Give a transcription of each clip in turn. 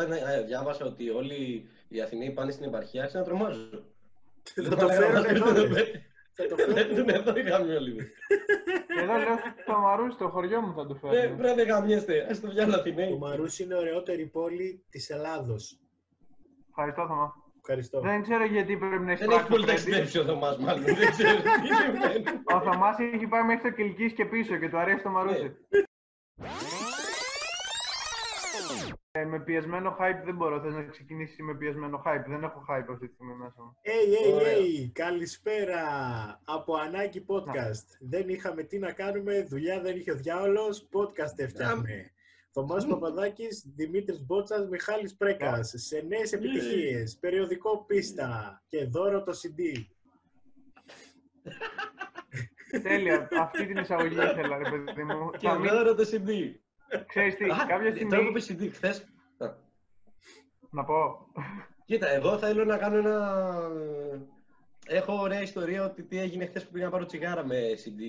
όταν ε, διάβασα ότι όλοι οι Αθηναίοι πάνε στην επαρχία, άρχισα να τρομάζω. Θα το φέρουν εδώ. Θα το Δεν φέρουν. είναι εδώ οι γαμιόλοι. Εδώ λέω στο Μαρούσι, στο χωριό μου θα το Ναι, φέρω. πρέπει να γαμιέστε. Ας το βγάλω Το Αθηναίοι. Μαρούσι είναι η ωραιότερη πόλη της Ελλάδος. Ευχαριστώ, Θωμά. Ευχαριστώ. Δεν ξέρω γιατί πρέπει να Δεν έχει εισπράξει πολύ το credit. ταξιδέψει ο Θωμάς μάλλον. Δεν ξέρω τι συμβαίνει. Ο Θωμάς έχει πάει μέχρι το Κιλκής και πίσω και του αρέσει το Μαρούσι. Ναι. Ε, με πιεσμένο hype δεν μπορώ. Θες να ξεκινήσεις με πιεσμένο hype; Δεν έχω hype αυτή τη στιγμή μέσα μου. Hey, hey, Ωραία. hey, καλησπέρα από Ανάγκη Podcast. Δεν είχαμε τι να κάνουμε, δουλειά δεν είχε ο διάολος, podcast έφτιαχνε. Θωμάς Παπαδάκης, Δημήτρης Μπότσας, Μιχάλης Πρέκας. Σε νέες επιτυχίες, περιοδικό πίστα και δώρο το CD. Τέλεια. Αυτή την εισαγωγή ήθελα, ρε παιδί μου. Και Θα μην... δώρο το CD. Ξέρεις τι, Α, κάποια Τώρα που στιγμή... είπες CD χθες. Α, Να πω. Κοίτα, εγώ θέλω να κάνω ένα... Έχω ωραία ιστορία ότι τι έγινε χθες που πήγα να πάρω τσιγάρα με CD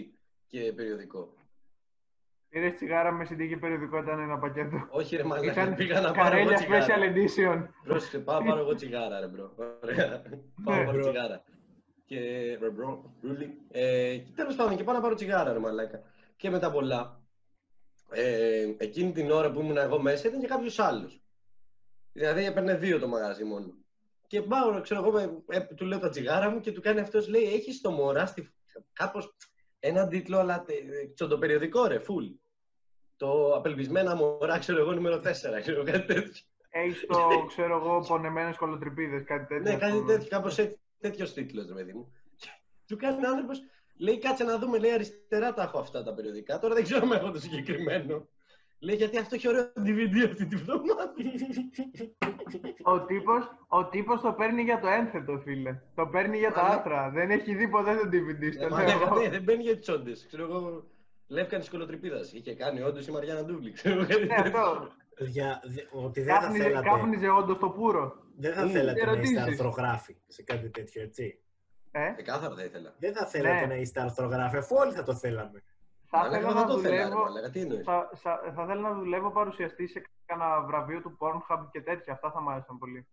και περιοδικό. Πήρες τσιγάρα με CD και περιοδικό ήταν ένα πακέτο. Όχι ρε μαλάκα, Ήταν πήγα να πάρω εγώ Καρέλια τσιγάρα. special edition. Πρόσεχε, πάω να πάρω εγώ τσιγάρα, ρε bro. Ωραία. Πάω να πάρω bro. τσιγάρα. Και ρε bro, ρούλι. Ε, και τέλος πάντων, και πάω να πάρω τσιγάρα, ρε μαλάκα. Και μετά πολλά. Ε, εκείνη την ώρα που ήμουν εγώ μέσα ήταν και κάποιος άλλος. Δηλαδή έπαιρνε δύο το μαγαζί μόνο. Και πάω, ξέρω εγώ, με- ε, του λέω τα τσιγάρα μου και του κάνει αυτός, λέει: Έχεις το μωρά στη. Κάπως έναν τίτλο, αλλά τε- τσοντοπεριοδικό, ρε, φουλ. Το απελπισμένα μωρά, ξέρω εγώ, νούμερο 4, ξέρω κάτι τέτοιο. Έχεις το, ξέρω εγώ, πονεμένες κολοτρυπίδες, κάτι τέτοιο. Ναι, ας κάτι πούμε. τέτοιο. τέτοιο, κάπως τέτοιος τίτλος, ρε παιδί μου. Και Του κάνει ο άνθρωπος, λέει κάτσε να δούμε, λέει αριστερά τα έχω αυτά τα περιοδικά. Τώρα δεν ξέρω αν έχω το συγκεκριμένο. Λέει γιατί αυτό έχει ωραίο DVD αυτή τη βδομάδα. Ο τύπος, ο τύπος το παίρνει για το ένθετο, φίλε. Το παίρνει για τα Αλλά- άθρα. Δεν έχει δει ποτέ το DVD. Ε, Στο μα λέω ναι, εγώ. ναι, δεν μπαίνει για τι τσόντε. Ξέρω εγώ, Λεύκανη κολοτρυπίδας. Είχε κάνει όντως η Μαριάννα Ντούβλη. Ξέρω εγώ, κάτι Ναι, τέτοιο. αυτό. Παιδιά, δε- ότι δεν θα Κάπνιζε, θέλατε, κάπνιζε όντως το πουρο. δεν θα Μμ. θέλατε να είστε Ερωτήσεις. αρθρογράφοι σε κάτι τέτοιο, έτσι; Ε, Ξεκάθαρα θα ήθελα. Δεν θα θέλατε Ναι. να είστε αρθρογράφοι, αφού όλοι θα το θέλαμε. θα Μαλάκα, ήθελα εγώ να δεν το θέλω, ρε δουλεύω... μαλάκα, τι εννοείς; Θα, θα, θα ήθελα να δουλεύω παρουσιαστή σε κανένα βραβείο του Pornhub και τέτοια. Αυτά θα μου άρεσαν πολύ.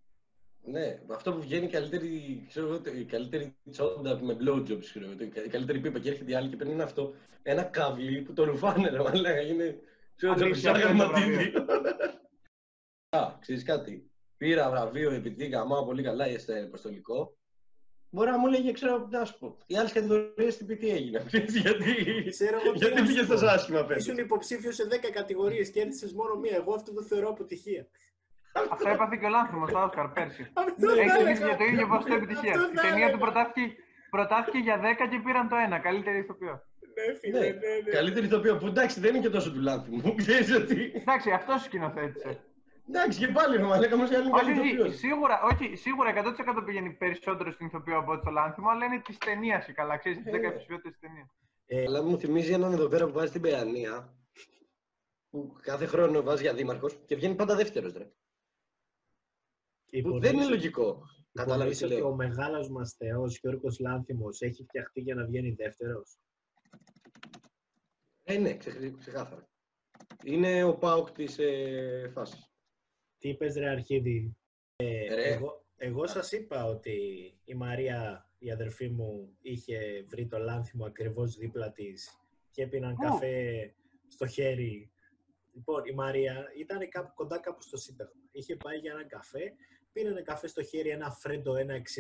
Ναι, με αυτό που βγαίνει η καλύτερη, ξέρω εγώ, η καλύτερη τσόντα με blowjobs, ξέρω εγώ, η καλύτερη πίπα και έρχεται η άλλη και παίρνει ένα αυτό, ένα καβλί που το ρουφάνε, ρε μαλάκα, είναι, ξέρω, το Αλήθεια, σαν αυτό είναι το γραμματίδι. Α, ξέρεις κάτι, πήρα βραβείο επειδή γαμάω πολύ καλά στο αποστολικό, μπορεί να μου λέγε, ξέρω, να σου πω, οι άλλες κατηγορίες τι τι έγιναν, ξέρεις, γιατί, Ξέρω εγώ τι γιατί να σου πήγες πω. τόσο άσχημα Ήσουν πέρσι. υποψήφιος σε 10 κατηγορίες και έδειξε μόνο μία. Εγώ αυτό το θεωρώ αποτυχία. Αυτό έπαθε και ο Λάνθιμος στο Όσκαρ πέρσι. Αυτό Έχει θα το έλεγα. ίδιο, το ίδιο ποσοστό επιτυχία. Αυτό Η θα ταινία του έλεγα. προτάθηκε, προτάθηκε για 10 και πήραν το 1. Καλύτερη ηθοποιό. Ναι, φίλε, Ναι, ναι, ναι. καλύτερη ηθοποιό που εντάξει δεν είναι και τόσο του λάθη μου, ξέρεις ότι, Εντάξει, αυτός σκηνοθέτησε. Εντάξει και πάλι ρε μαλάκα, όμως η άλλη είναι καλή Όχι, όχι, ηθοποιός. σίγουρα, όχι, σίγουρα 100% πηγαίνει περισσότερο στην ηθοποιό από ό,τι στο Λάνθιμο, αλλά είναι της ταινίας η καλά. Ξέρεις, τι Ε, 10 ναι. επεισόδια της ταινίας. Αλλά μου θυμίζει έναν εδώ πέρα που βάζει την Παιανία. Που κάθε χρόνο βάζει για δήμαρχος και βγαίνει πάντα δεύτερος. Ρε. Που Υπονοείς- δεν είναι λογικό. υπονοείς Κατάλαβε τι ότι λέω. ο μεγάλος μας θεός Γιώργος Λάνθιμος έχει φτιαχτεί για να βγαίνει δεύτερος; Ε, ναι, ξε- ξεκάθαρα. Είναι ο Πάουκ της ε, φάσης. Τι είπες ρε Αρχίδη; Ρε. Εγώ, εγώ σας είπα ότι η Μαρία, η αδερφή μου, είχε βρει το Λάνθιμο ακριβώς δίπλα της και έπιναν Πού; καφέ στο χέρι. Λοιπόν, η Μαρία ήταν κάπου, κοντά κάπου στο Σύνταγμα. Είχε πάει για έναν καφέ, πήρανε καφέ στο χέρι, ένα φρέντο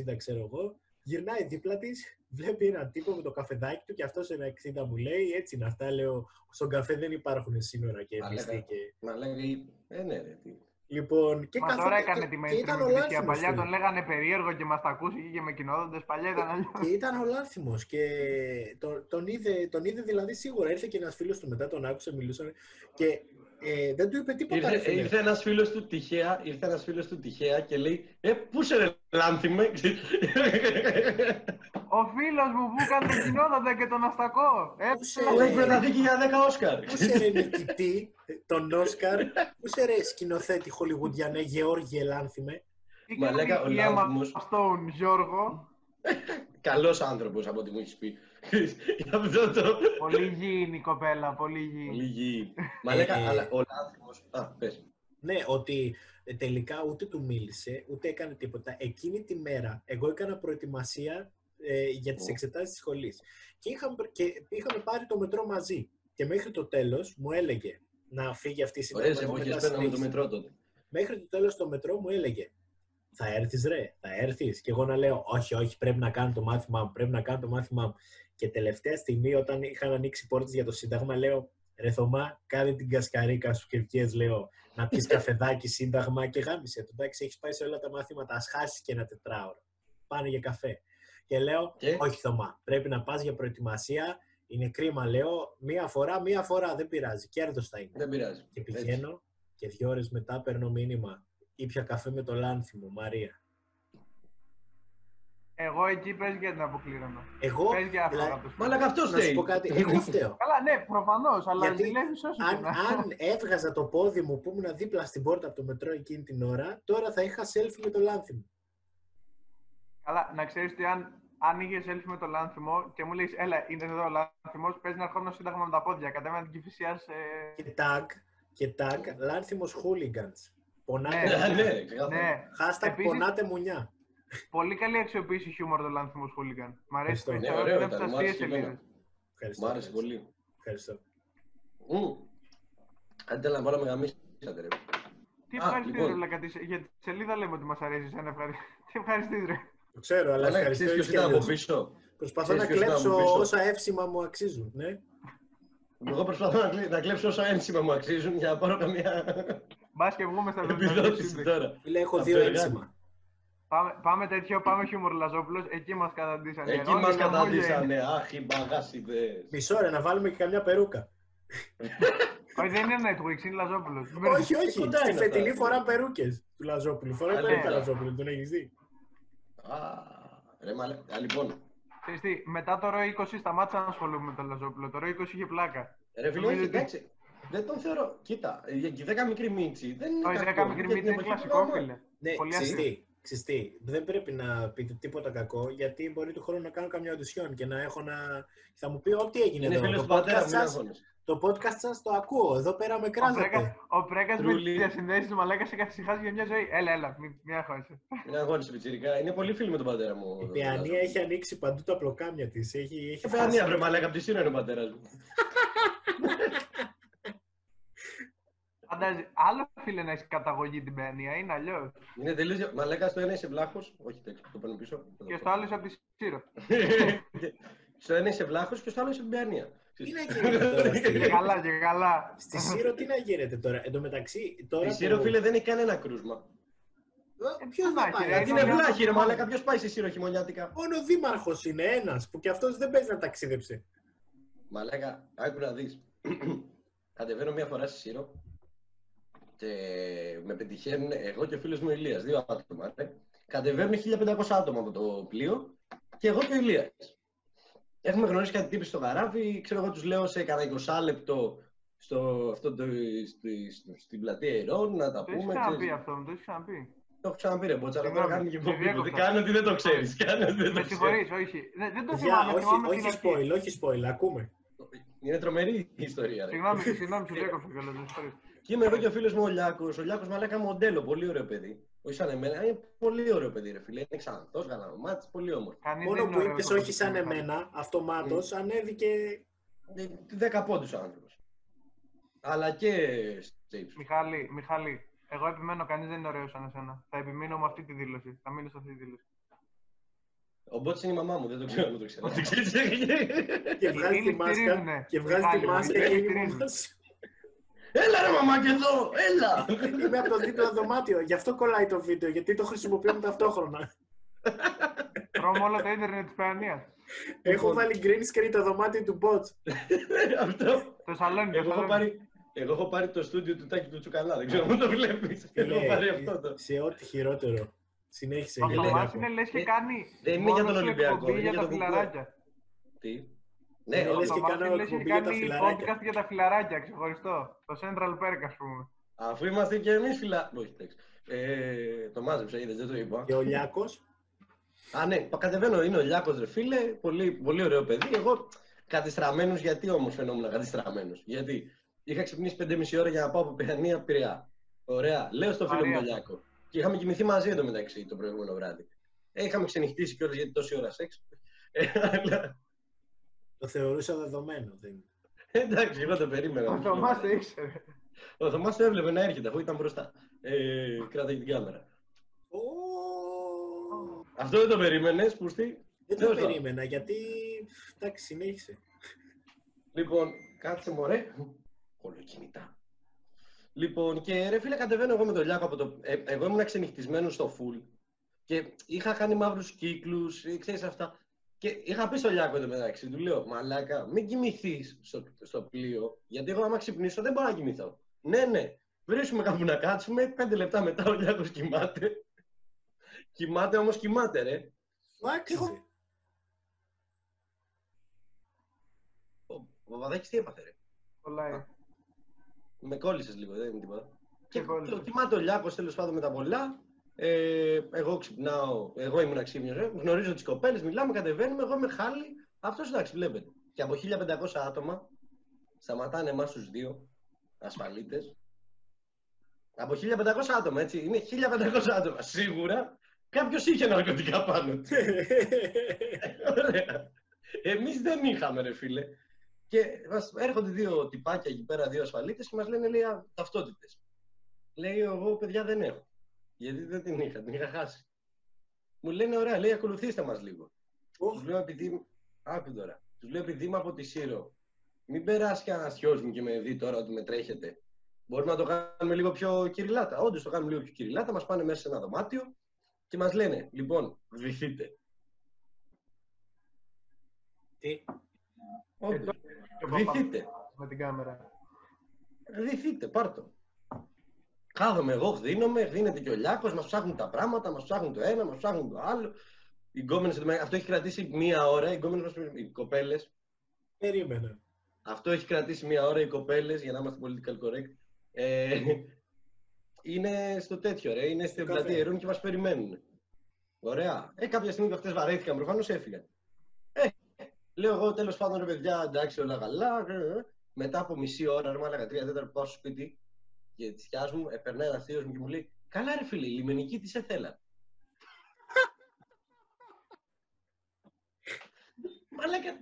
1,60 ξέρω εγώ, γυρνάει δίπλα της, βλέπει έναν τύπο με το καφεδάκι του και αυτός ένα 60 μου λέει: Έτσι είναι αυτά. Λέω: Στον καφέ δεν υπάρχουν σύνορα και Μαλάκα. μισθοί. Και... Μα λέγει. Ε, ναι, ρε. Τι. Λοιπόν, και Μα καθόταν- τώρα έκανε και- τη και ήταν mainstream ο επιτυχία. Λάνθιμος, Παλιά φίλε. τον λέγανε περίεργο και μας τα ακούσει και με κοινόδοντε. Παλιά ήταν αλλιώς. Και ήταν ο Λάνθιμος και τον, τον, είδε, τον είδε δηλαδή σίγουρα. Ήρθε και ένας φίλος του μετά, τον άκουσε, μιλούσαν και ε, δεν του είπε τίποτα. ρε Ήρθε, φίλε. ήρθε ένας φίλος του τυχαία, ήρθε ένας φίλος του τυχαία και λέει: Ε, πού σε ρε λάνθιμε. Ο φίλος μου που έκανε την κοινόδοντα και τον αστακό. Ε, Πού σε- Μου έχει μεταδίκη για 10 Όσκαρ. Πού σε ρε νικητή, τον Όσκαρ, πού σε ρε σκηνοθέτη χολιγουντιανέ, Γεώργιε Λάνθιμε. Τι Μαλάκα, κάνει ο η Emma Λάνθιμος. Stone, Γιώργο; Καλός άνθρωπος από ό,τι μου έχεις πει. Για αυτό το. Πολύ υγιεινή η κοπέλα, πολύ Πολύ υγιεινή. γη. Μα λέγα, Ε, αλλά ο λάθος... Α, πες. Ναι, ότι ε, τελικά ούτε του μίλησε, ούτε έκανε τίποτα. Εκείνη τη μέρα, εγώ έκανα προετοιμασία ε, για τις Ω. εξετάσεις της σχολής. Και είχαμε, και είχαμε πάρει το μετρό μαζί. Και μέχρι το τέλος μου έλεγε να φύγει αυτή η Ωραίες συνταγή. εποχές παίρναμε το μετρό τότε. Μέχρι το τέλος το μετρό μου έλεγε θα έρθεις ρε, θα έρθεις. Και εγώ να λέω όχι, όχι, πρέπει να κάνω το μάθημά μου, πρέπει να κάνω το μάθημά μου. Και τελευταία στιγμή όταν είχαν ανοίξει πόρτες για το Σύνταγμα, λέω ρε Θωμά, κάνε την κασκαρίκα σου και βγες, λέω, να πεις καφεδάκι Σύνταγμα και γάμισε. Το εντάξει, έχεις πάει σε όλα τα μαθήματα, ας χάσεις και ένα τετράωρο. Πάνε για καφέ. Και λέω, Και; όχι Θωμά, πρέπει να πας για προετοιμασία. Είναι κρίμα, λέω, μία φορά, μία φορά, δεν πειράζει, κέρδος θα είναι. Δεν πειράζει. Και Έτσι. πηγαίνω και δύο ώρες μετά παίρνω μήνυμα. Ήπια καφέ με το λάνθι μου, Μαρία. Εγώ εκεί πες για την αποκλήρωνα. Εγώ, Πες για αυτό δηλαδή, να το σου πω. Μαλάκα αυτός να σου θέλει. πω κάτι, εγώ φταίω. Καλά, ναι, προφανώς, αλλά Γιατί ζηλεύεις όσο και αν, να. αν έβγαζα το πόδι μου που ήμουν δίπλα στην πόρτα από το μετρό εκείνη την ώρα, τώρα θα είχα selfie με το λάνθι μου. Καλά, να ξέρεις ότι αν, αν είχες έλθει με το λάνθιμο και μου λες, έλα, είναι εδώ ο λάνθιμος, παίζει να ερχόμουν σύνταγμα με τα πόδια. Κατέβαινα την κυφυσίας, ε... Και tag, και tag, λάνθιμος hooligans. Πονάτε, Ναι, Ναι, μουνιά. ναι, ξεκάθαρα. ναι. Hashtag Επίσης- πονάτε μουνιά. Πολύ καλή αξιοποίηση χιούμορ το λάνθιμος χούλιγκαν. Μ' αρέσει. Ευχαριστώ. Ναι, Θεωρώ ωραίο ότι ήταν, είναι μου από τις άρεσε αστείες και εμένα. σελίδες. Ευχαριστώ. Μ' άρεσε ευχαριστώ. πολύ. Ευχαριστώ. Μμ. Άντε να βάλαμε γαμίσατε ρε. Τι Α, ευχαριστείς λοιπόν. ρε Λακα, τη- για τη σελίδα λέμε ότι μας αρέσει σαν ευχαριστή. Τι ευχαριστείς ρε. Το ξέρω, αλλά Μαλάκα, ευχαριστώ ξέρεις ποιος έτσι κι ήταν από αλλιώς. πίσω. Προσπαθώ να Ξέρεις ποιος ήταν από κλέψω πίσω. όσα εύσημα μου αξίζουν. Ναι. Εγώ προσπαθώ να, κλε- να κλέψω όσα ένσημα μου αξίζουν για να πάρω καμία Μπας και βγούμε στα δεδομένα. επιδότηση τώρα. Φίλε, έχω Από δύο το εργάτη. έμψημα. Πάμε, πάμε τέτοιο, πάμε χιούμορ Λαζόπουλος, εκεί μας καταντήσανε. Εκεί Όλοι μας λαμόγια καταντήσανε. είναι. Αχ, οι μπαγάσιδες. Μισό ρε, να βάλουμε και καμιά περούκα. Όχι, δεν είναι Netflix, είναι Λαζόπουλος. όχι, όχι. κοντά Στη είναι φετινή αυτά. φορά περούκες του Λαζόπουλου. Φοράει Αλήθεια. περούκα Λαζόπουλου, τον έχεις δει; Α, ρε μαλάκα. Α, Λοιπόν, Ξέρεις τι, μετά το ρο 20 σταμάτησα να ασχολούμαι με τον Λαζόπουλο. Το ρο 20 είχε πλάκα. ρε φίλε, Νομίζω όχι, ότι- εντάξει. Δεν τον θεωρώ. Κοίτα, η 10 μικρή μίτσι δεν είναι Όχι, κακό. 10 μικρή Για την μύτη είναι εποχή κλασικό, που φίλε. Ναι, Πολύ ξυστή. Ξυστή. Δεν πρέπει να πείτε τίποτα κακό, γιατί μπορεί του χρόνου να κάνω καμιά οντισιόν και να έχω να. Θα μου πει ό,τι έγινε Είναι εδώ. φίλος Το του πατέρα podcast, μου, μην σας, αγχώνεσαι. το podcast σας το ακούω. Εδώ πέρα με Ο κράζατε. Πρέκας- Ο Πρέκας με Τρούλη. τις διασυνδέσεις του Μαλάκας σε καθησυχάζει για μια ζωή. Έλα, έλα, μην μην αγχώνεσαι. Μην αγχώνεσαι, πιτσιρικά. Είναι πολύ φίλοι με τον πατέρα μου. Η Παιανία έχει ανοίξει παντού τα πλοκάμια της. Έχει, έχει Και φτάσει. Παιανία, βρε μαλάκα, από τη Σύρο είναι ο πατέρας μου. Φαντάζει, άλλο φίλε να έχει καταγωγή την Παιανία, είναι αλλιώς. Είναι τελείως... δια- Μαλάκα, στο ένα είσαι βλάχος. Όχι, τέτοιο, το παίρνω πίσω. Και στο άλλο είσαι από τη Σύρο. Στο ένα είσαι βλάχος και στο άλλο είσαι Παιανία. Τι να γίνεται τώρα στη Και καλά, και καλά. Στη Σύρο τι να γίνεται τώρα; Εν τω μεταξύ, τώρα. Η το- Σύρο, φίλε, δεν έχει κανένα κρούσμα. Ε, Ποιος να θα έχει, πάει. ρε, αφού Είναι είναι βλάχη, ρε μόνο. μαλάκα. Ποιος πάει στη Σύρο χειμωνιάτικα; Μόνο ο δήμαρχος είναι ένας που κι αυτός δεν παίζει να ταξίδεψε. Μαλάκα, άκου να δεις. Κατεβαίνω μία φορά στη Σύρο και με πετυχαίνουν εγώ και ο φίλος μου ο Ηλίας, δύο άτομα. Ρε. Κατεβαίνουν 1500 άτομα από το πλοίο και εγώ και ο Ηλίας. Έχουμε γνωρίσει κάτι τύποι στο γαράφι, ξέρω εγώ τους λέω σε κανένα 20 λεπτό στο, αυτό το, στη, στη- στην πλατεία Ηρών να τα Το έχεις πούμε. ξαναπεί ξέρεις. αυτό, μου το έχεις ξαναπεί. Το έχω ξαναπεί ρε Μπότσα, αλλά τώρα Συγγνώμη, κάνουμε και σε εκπομπή. διέκοψα. Κάνω ότι δεν το ξέρεις. Κάνω ότι δεν το Με ξέρεις. συγχωρείς, όχι. Δεν, δεν το Παιδιά, θυμάμαι, όχι, θυμάμαι την όχι αρχή. spoil, όχι spoil, ακούμε. Είναι τρομερή η ιστορία. Ρε. Συγγνώμη, συγγνώμη, σου διέκοψα κιόλας, με συγχωρείς. Και είμαι εγώ και ο φίλος μου ο Λιάκος. Ο Λιάκος μαλάκα μοντέλο, πολύ ωραίο παιδί. Όχι σαν εμένα, είναι πολύ ωραίο παιδί, ρε φίλε. Είναι ξανθός, γαλανομάτι, πολύ όμορφος. Κανείς Μόνο δεν είναι που ωραίος είπες όπως όχι σαν είναι. εμένα, αυτομάτως ανέβηκε. Ε, 10 πόντους άνθρωπος. Αλλά και σε ύψο. Μιχάλη, Μιχάλη, εγώ επιμένω, κανείς δεν είναι ωραίος σαν εσένα. Θα επιμείνω με αυτή τη δήλωση. Θα μείνω σε αυτή τη δήλωση. Ο Μπότς είναι η μαμά μου, δεν το ξέρω αν το ξέρω. Δεν ξέρεις. Και βγάζει τη Είναι μάσκα. στηρίζουνε. Και βγάζει Μιχάλη τη μου, μάσκα είναι και είναι η στηρίζουνε. μαμά σου. Έλα ρε μαμά και εδώ, έλα. Είμαι από το δίπλα δωμάτιο. Γι' αυτό κολλάει το βίντεο, γιατί το χρησιμοποιούμε ταυτόχρονα. Τρώμε όλο το ίντερνετ της Παιανίας. Έχω βάλει green screen το δωμάτιο του bot. Αυτό. Το σαλόνι, το Εγώ έχω σαλόνι. πάρει, εγώ έχω πάρει το στούντιο του Τάκη του Τσουκαλά, δεν ξέρω αν το βλέπεις. Έχω πάρει αυτό το. σε ό,τι χειρότερο. Συνέχισε. Ο Γιώργο. Θωμάς είναι λες και Ε, κάνει δεν είναι για τον μόνος του Ολυμπιακό, εκπομπή είναι για για τα τον φιλαράκια. Τι; Ναι, Είναι ο- λες Ο και Θωμάς κάνω λες και εκπομπή για τα κάνει φιλαράκια. podcast για τα φιλαράκια, ξεχωριστό. Το Central Perk, ας πούμε. Αφού είμαστε και εμείς φυλά. Όχι, εντάξει. Ε, το μάζεψα, είδες, δεν το είπα. Και ο Λιάκος; Α, ναι, πα- κατεβαίνω, είναι ο Λιάκος ρε φίλε, πολύ, πολύ ωραίο παιδί. Εγώ κατεστραμμένος, γιατί όμως φαινόμουν κατεστραμμένος; Γιατί είχα ξυπνήσει 5,5 ώρα για να πάω από Παιανία Πειραιά. Ωραία. Λέω στο φίλο μου Μαρία. τον Λιάκο. Και είχαμε κοιμηθεί μαζί εδώ μεταξύ το προηγούμενο βράδυ. Ε, είχαμε ξενυχτήσει κιόλας γιατί τόση ώρα σεξ. Ε, αλλά, Το θεωρούσα δεδομένο. Δεν... εντάξει, εγώ το περίμενα. Ο Θωμάς το ήξερε. Ο Θωμάς το έβλεπε να έρχεται αφού ήταν μπροστά. Ε, κράταγε την κάμερα. Ω, Αυτό δεν το περίμενες, Πούστη; Δεν το Τέλος πάντων. περίμενα γιατί. Εντάξει, συνέχισε. Λοιπόν, κάτσε μωρέ. Κολοκινητά. Λοιπόν, και ρε φίλε, κατεβαίνω εγώ με τον Λιάκο από το. Ε, εγώ ήμουν ξενυχτισμένος στο full. Και είχα κάνει μαύρους κύκλους, ξέρεις αυτά. Και είχα πει στο Λιάκο εδώ μεταξύ, του λέω: Μαλάκα, μην κοιμηθείς στο, στο πλοίο, γιατί εγώ άμα ξυπνήσω δεν μπορώ να κοιμηθώ. Ναι, ναι, βρίσκουμε κάπου να κάτσουμε. Πέντε λεπτά μετά ο Λιάκος κοιμάται. κοιμάται όμως κοιμάται, ρε. Του άξιζε. Ο, ο Παπαδάκης τι έπαθε, ρε. Κολλάει. Με κόλλησες λίγο, δεν είναι τίποτα. Και Σε κόλλησε. το κοιμάται ο Λιάκος τέλος πάντων με τα πολλά. Ε, εγώ ξυπνάω, εγώ ήμουν ξύπνιος, ε, γνωρίζω τις κοπέλες, μιλάμε, κατεβαίνουμε. Εγώ είμαι χάλι. Αυτός εντάξει, βλέπετε. Και από 1500 άτομα σταματάνε εμάς τους δύο ασφαλίτες. Από 1500 άτομα, έτσι. Είναι 1500 άτομα. Σίγουρα κάποιος είχε ναρκωτικά πάνω του. Ωραία. Εμείς δεν είχαμε, ρε φίλε. Και μας έρχονται δύο τυπάκια εκεί πέρα, δύο ασφαλίτες και μας λένε λέει ταυτότητες. Λέει εγώ, παιδιά, δεν έχω. Γιατί δεν την είχα, την είχα χάσει. Μου λένε, ωραία, λέει, ακολουθήστε μας λίγο. Οχ, Τους λέω, επειδή. Άκου τώρα. Τους λέω, επειδή είμαι από τη Σύρο, μην περάσει κανένα θειό μου και με δει τώρα ότι με τρέχετε. Μπορούμε να το κάνουμε λίγο πιο κυριλάτα. Όντως το κάνουμε λίγο πιο κυριλάτα. Μας πάνε μέσα σε ένα δωμάτιο και μας λένε, λοιπόν, βυθείτε. τι; Όντως. τώρα Και ο Παπάς Βυθείτε. με την κάμερα. Δηθείτε, πάρτο. Κάθομαι εγώ, δίνομαι, δίνεται και ο Λιάκος, μας ψάχνουν τα πράγματα, μας ψάχνουν το ένα, μας ψάχνουν το άλλο. Οι γκόμενες, αυτό έχει κρατήσει μία ώρα, οι γκόμενες μας, οι κοπέλες. Περίμενα. Αυτό έχει κρατήσει μία ώρα οι κοπέλες, για να είμαστε political correct. Ε, είναι στο τέτοιο, ρε. Είναι στην καφέ. πλατεία Ερούν και μας περιμένουν. Ωραία. Ε, κάποια στιγμή που αυτές βαρέθηκαν προφανώς έφυγαν. Ε, λέω εγώ τέλος πάντων ρε παιδιά, εντάξει, όλα καλά. ε, ε. Μετά από μισή ώρα, ρε μάλακα, τρία τέταρτα που πάω στο σπίτι και τη θιά μου, ε, περνάει ένα θείο μου και μου λέει: Καλά, ρε φίλε, η λιμενική τι σε θέλα. Μαλάκα,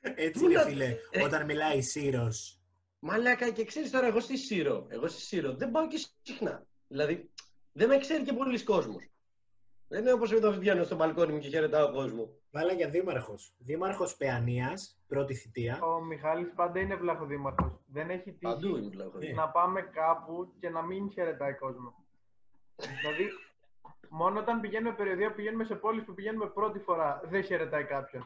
Έτσι Πού είναι, να- φίλε, ε. όταν μιλάει Σύρος. Μαλάκα και ξέρεις τώρα, εγώ στη Σύρο. Εγώ στη Σύρο δεν πάω και συχνά. Δηλαδή, δεν με ξέρει και πολλοί κόσμος. Δεν είναι όπω εδώ βγαίνω στο μπαλκόνι μου και χαιρετάω κόσμο. Βάλα για δήμαρχος. Δήμαρχος Παιανίας, πρώτη θητεία. Ο Μιχάλης πάντα είναι βλαχοδήμαρχος. Δεν έχει Παντού τύχει είναι πλέον. Ναι. να πάμε κάπου και να μην χαιρετάει κόσμο. δηλαδή, μόνο όταν πηγαίνουμε περιοδία, πηγαίνουμε σε πόλεις που πηγαίνουμε πρώτη φορά, δεν χαιρετάει κάποιον.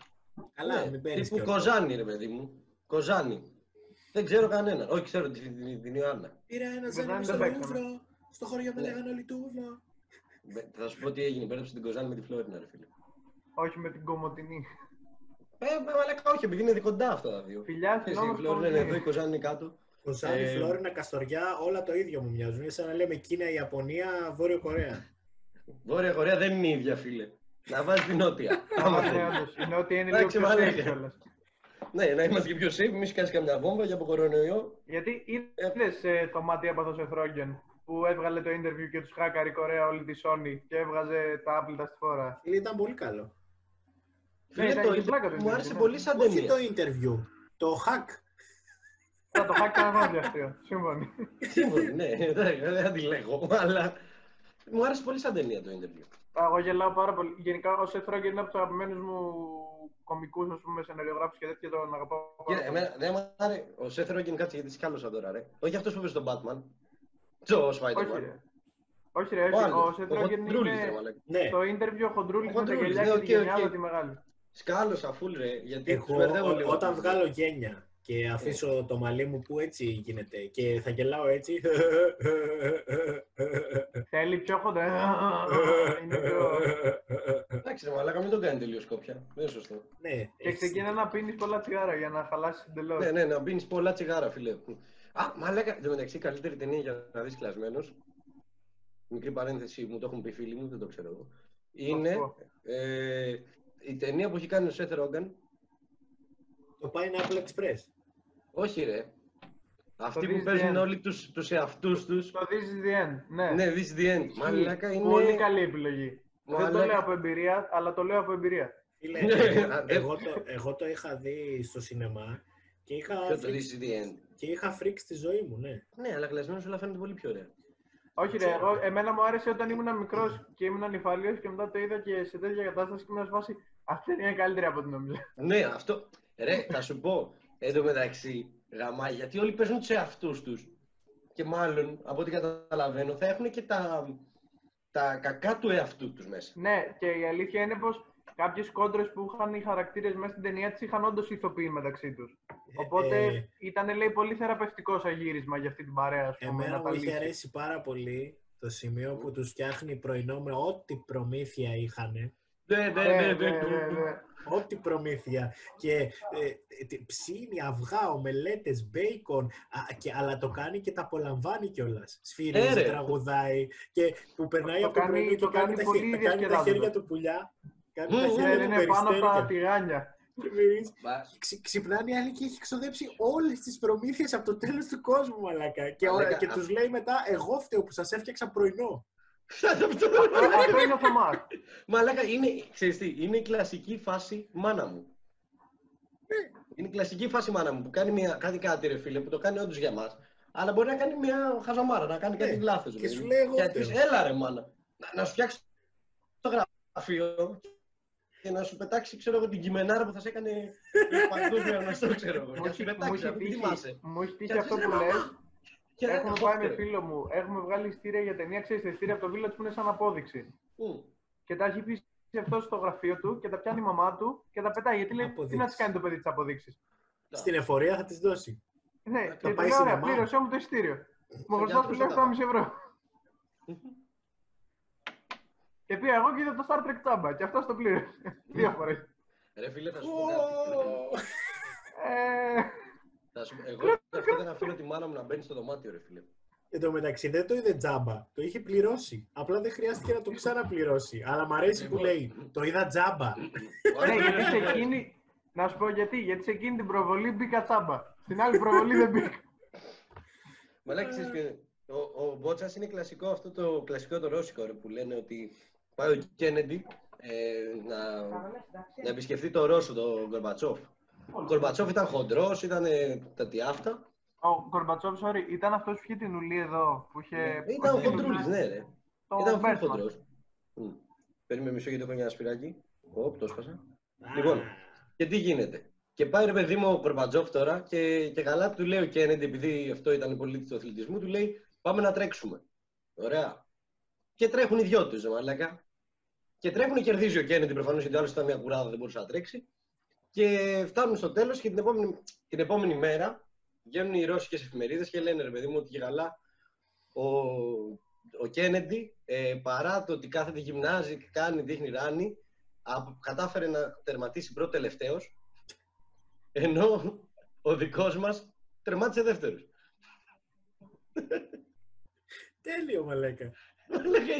Καλά, Ναι, μην παίρνεις τύπου κιόλας. Κοζάνη, ρε παιδί μου. Κοζάνη. Δεν ξέρω κανέναν. Όχι, ξέρω την, την, την Ιωάννα. Πήρα ένα δεν ζένιο στο παίξαμε. Λούβρο. Στο χωριό με Ναι. λέγανε όλοι Τούβλο. Με- Θα σου πω τι έγινε. Πέρασε την Κοζάνη με τη Φλόρινα, ρε φίλε. Όχι με την κομμωτινή. Ε, ε, μαλάκα, όχι, επειδή είναι κοντά αυτά τα δύο. Φιλιά Και στην η όμως Φλόρινα είναι εδώ, η Κοζάνη είναι κάτω. Κοζάνη, Ε, Φλόρινα, Καστοριά, όλα το ίδιο μου μοιάζουν. Είναι σαν να λέμε Κίνα, Ιαπωνία, Βόρειο Κορέα. Βόρεια Κορέα δεν είναι η ίδια, φίλε. Να βάζεις την νότια. Άμα Ναι, θέλεις. όντως. Είναι ότι είναι λίγο Εντάξει, πιο μαλάκα. safe κιόλας. Ναι, να είμαστε και πιο safe, μη σκάσεις καμιά βόμβα για από κορονοϊό. Γιατί είδες ε, το μάτι από το Σεφρόγγεν; Που έβγαλε το interview και τους χάκαρε η Κορέα όλη τη Sony και έβγαζε τα άπλυτα στη φόρα. Φίλε, ήταν πολύ καλό. Φίλε, ήταν το και interview πλάκα το μου interview, άρεσε ναι. πολύ σαν Όχι ταινία. το interview. Το hack. Θα το hack κανένα αστείο. Σύμφωνοι. Σύμφωνοι, ναι, εντάξει, δεν θα τη λέγω, αλλά μου άρεσε πολύ σαν ταινία το interview. Εγώ γελάω πάρα πολύ. Γενικά, ο Seth Rogen είναι από τους αγαπημένους μου κομικούς, ας πούμε, σεναριογράφου και τέτοια τον αγαπάω. πάρα Κοίτα, πολύ. εμένα δεν μου άρεσε. Ο Seth Rogen κάτσε γιατί σκάλωσα τώρα, ρε. Όχι αυτός που είπε στον Batman. Το Όχι, Spider-Man. ρε. Όχι, ρε. Ο όχι. άλλος, Ο Seth ο Rogen Χοντρούλης, ρε είναι. μαλάκα. Ναι, Στο interview ο Χοντρούλης Ο με τα Χοντρούλης, γυαλιά ναι, και τη οκ, γενιάδα οκ. τη μεγάλη. Σκάλωσα full, ρε. Γιατί τους εγώ μπερδεύω ό- λίγο. όταν βγάλω γένια και αφήσω το μαλλί μου που έτσι γίνεται και θα γελάω έτσι. Θέλει πιο χοντρό. Είναι πιο... Εντάξει, ρε μαλάκα, μην το κάνει τελείως κόπια. Δεν είναι σωστό. ναι, Και έχεις ξεκινά να πίνεις πολλά τσιγάρα για να χαλάσεις εντελώς. Ναι, ναι, να πίνεις πολλά τσιγάρα, φίλε. Α, μαλάκα, εν τω μεταξύ, η καλύτερη ταινία για να δεις κλασμένος. Μικρή παρένθεση, μου το έχουν πει φίλοι μου, δεν το ξέρω εγώ. Είναι πω. ε, η ταινία που έχει κάνει ο Seth Rogen. Το Pineapple Express. Όχι, ρε. Αυτοί This που is παίζουν the end. όλοι τους, τους εαυτούς τους. Το This is the end. Ναι. Ναι, this is the end. Μαλάκα είναι... Πολύ καλή επιλογή. Δεν το Μαλάκα- λέω από εμπειρία, αλλά το λέω από εμπειρία. Φίλε, Ναι, εγώ, α, δεν- εγώ το, εγώ το είχα δει στο σινεμά και είχα, Ποιο το φρίξει, this is the end. και είχα φρίξει τη ζωή μου, ναι. Ναι, αλλά κλασμένος όλα φαίνεται πολύ πιο ωραία. Όχι, ρε, Ξέρω. εγώ, εμένα μου άρεσε όταν ήμουν μικρός και ήμουν ανυφάλιο και μετά το είδα και σε τέτοια κατάσταση και ήμουν σε φάση. Αυτή είναι καλύτερη από την νόμιζα. Ναι, αυτό. Ρε, θα σου πω. Εν τω μεταξύ, γαμά, γιατί όλοι παίζουν του εαυτού τους. Και μάλλον, από ό,τι καταλαβαίνω, θα έχουν και τα, τα κακά του εαυτού τους μέσα. Ναι, και η αλήθεια είναι πως κάποιες κόντρες που είχαν οι χαρακτήρες μέσα στην ταινία τη είχαν όντως ηθοποιοί μεταξύ τους. Οπότε Ε, ήταν, λέει, πολύ θεραπευτικό σαν γύρισμα για αυτή την παρέα, ας πούμε. Εμένα να τα μου είχε λύσει. αρέσει πάρα πολύ το σημείο που τους φτιάχνει πρωινό με ό,τι προμήθεια είχαν. Ναι, ναι, Ναι, ναι, ναι, ναι. ναι, ναι. Ό,τι προμήθεια. Και ε, ε, τι- ψήνει αυγά, ομελέτες, μπέικον, α, και, αλλά το κάνει και τα απολαμβάνει κιόλας. Σφυρίζει, Ε, ρε. τραγουδάει και που περνάει Το από το κάνει- πρωινό και το κάνει, κάνει τα, πολύ χέρια, κάνει τα διασκεδάζοντα. χέρια του πουλιά. Κάνει Μμμ, τα ναι, χέρια Ναι, του ναι, ναι, πάνω από τα περιστέρια. τηγάνια. Και μυρίζει. Μα- Ξυ- ξυπνάνε οι άλλοι και έχει ξοδέψει όλες τις προμήθειες από το τέλος του κόσμου, μαλακά. Και, Μαλάκα, και α- τους λέει μετά, Εγώ φταίω που σας έφτιαξα πρωινό. Αυτό. Αυτό είναι ο Θωμά. Μαλάκα, είναι, ξέρεις τι, είναι η κλασική φάση μάνα μου. Είναι η κλασική φάση μάνα μου που κάνει, μια, κάνει κάτι ρε φίλε που το κάνει όντως για μας. Αλλά μπορεί να κάνει μια χαζομάρα, να κάνει κάτι Ναι, λάθος. και ρε. σου λέει, εγώ Και φταίω. της, έλα ρε μάνα, να, να σου φτιάξει το γραφείο και να σου πετάξει, ξέρω εγώ, την κειμενάρα που θα σε έκανε παγκόσμιο γνωστό, ξέρω εγώ. Μου Και να σου έχει- μου πετάξει, έχει από τι τύχει- θυμάσαι. Μου έχει τύχει Και αυτό αυτός, που ρε, λες. μαμά. Και να Έχουμε το πάει με φέρε. φίλο μου, έχουμε βγάλει ειστήρια για ταινία, ξέρεις, τα ειστήρια από το Village που είναι σαν απόδειξη. Μμ. Και τα έχει πει αυτός στο γραφείο του και τα πιάνει η μαμά του και τα πετάει. Γιατί λέει, τι να Αποδείξεις. τι κάνει το παιδί της αποδείξεις. Στην εφορία θα τι δώσει. Ναι, Θα και του πάει λέω, ωραία, σινεμά. πλήρωσέ μου το ειστήριο. Μου χρωστάς γιατρούς του θα τα 7,5 ευρώ. Και πήγα εγώ και είδα το Star Trek τσάμπα και αυτό το πλήρωσε. Δύο φορές. Ρε φίλε, θα σου πω κάτι. Ε, Θα σου πω, Εγώ αυτό δεν αφήνω τη μάνα μου να μπαίνει στο δωμάτιο, ρε φίλε. Εν τω μεταξύ δεν το είδε τζάμπα. Το είχε πληρώσει. Απλά δεν χρειάστηκε να το ξαναπληρώσει. Αλλά μ' αρέσει που λέει. Το είδα τζάμπα. ναι, γιατί σε εκείνη. Να σου πω γιατί. Γιατί σε εκείνη την προβολή μπήκα τσάμπα. Στην άλλη προβολή δεν μπήκα. Μαλάκι, ξέρεις ποιο είναι. Ο, ο Μπότσας είναι κλασικό αυτό το κλασικό το ρώσικο ρε, που λένε ότι πάει ο Κέννεντι ε, να, να επισκεφτεί το Ρώσο, τον Γκορμπατσόφ. Ο Γκορμπατσόφ ήταν χοντρός, ήταν ε, τα τι αυτά. Ο Κορμπατσόφ, sorry, ήταν αυτός που είχε την ουλή εδώ. Που είχε... Ε, ήταν όχι την χοντρούλης, ουλή, ναι, ρε. Το Ήταν πολύ Μπέρσμαν. χοντρός. Περίμενε μισό γιατί έχω μια σπυράκι. Ωπ, το έσπασα. Α, Λοιπόν. Και τι γίνεται. Και πάει ρε παιδί μου ο Κορμπατζόφ τώρα και, και καλά του λέει ο Κέννεντι, επειδή αυτό ήταν πολύ του αθλητισμού, του λέει πάμε να τρέξουμε. Ωραία. Και τρέχουν οι δυο τους, μαλάκα. Και τρέχουν και κερδίζει ο Κέννεντι προφανώς γιατί ο άλλος ήταν μια κουράδα, δεν μπορούσε να τρέξει. Και φτάνουν στο τέλος και την επόμενη, την επόμενη μέρα βγαίνουν οι ρώσικες εφημερίδες και λένε ρε παιδί μου ότι και καλά ο, ο Κέννεντι ε, παρά το ότι κάθεται γυμνάζει και κάνει, δείχνει ράνι, α, κατάφερε να τερματίσει πρώτο τελευταίος, ενώ ο δικός μας τερμάτισε δεύτερος. Τέλειο, μαλάκα.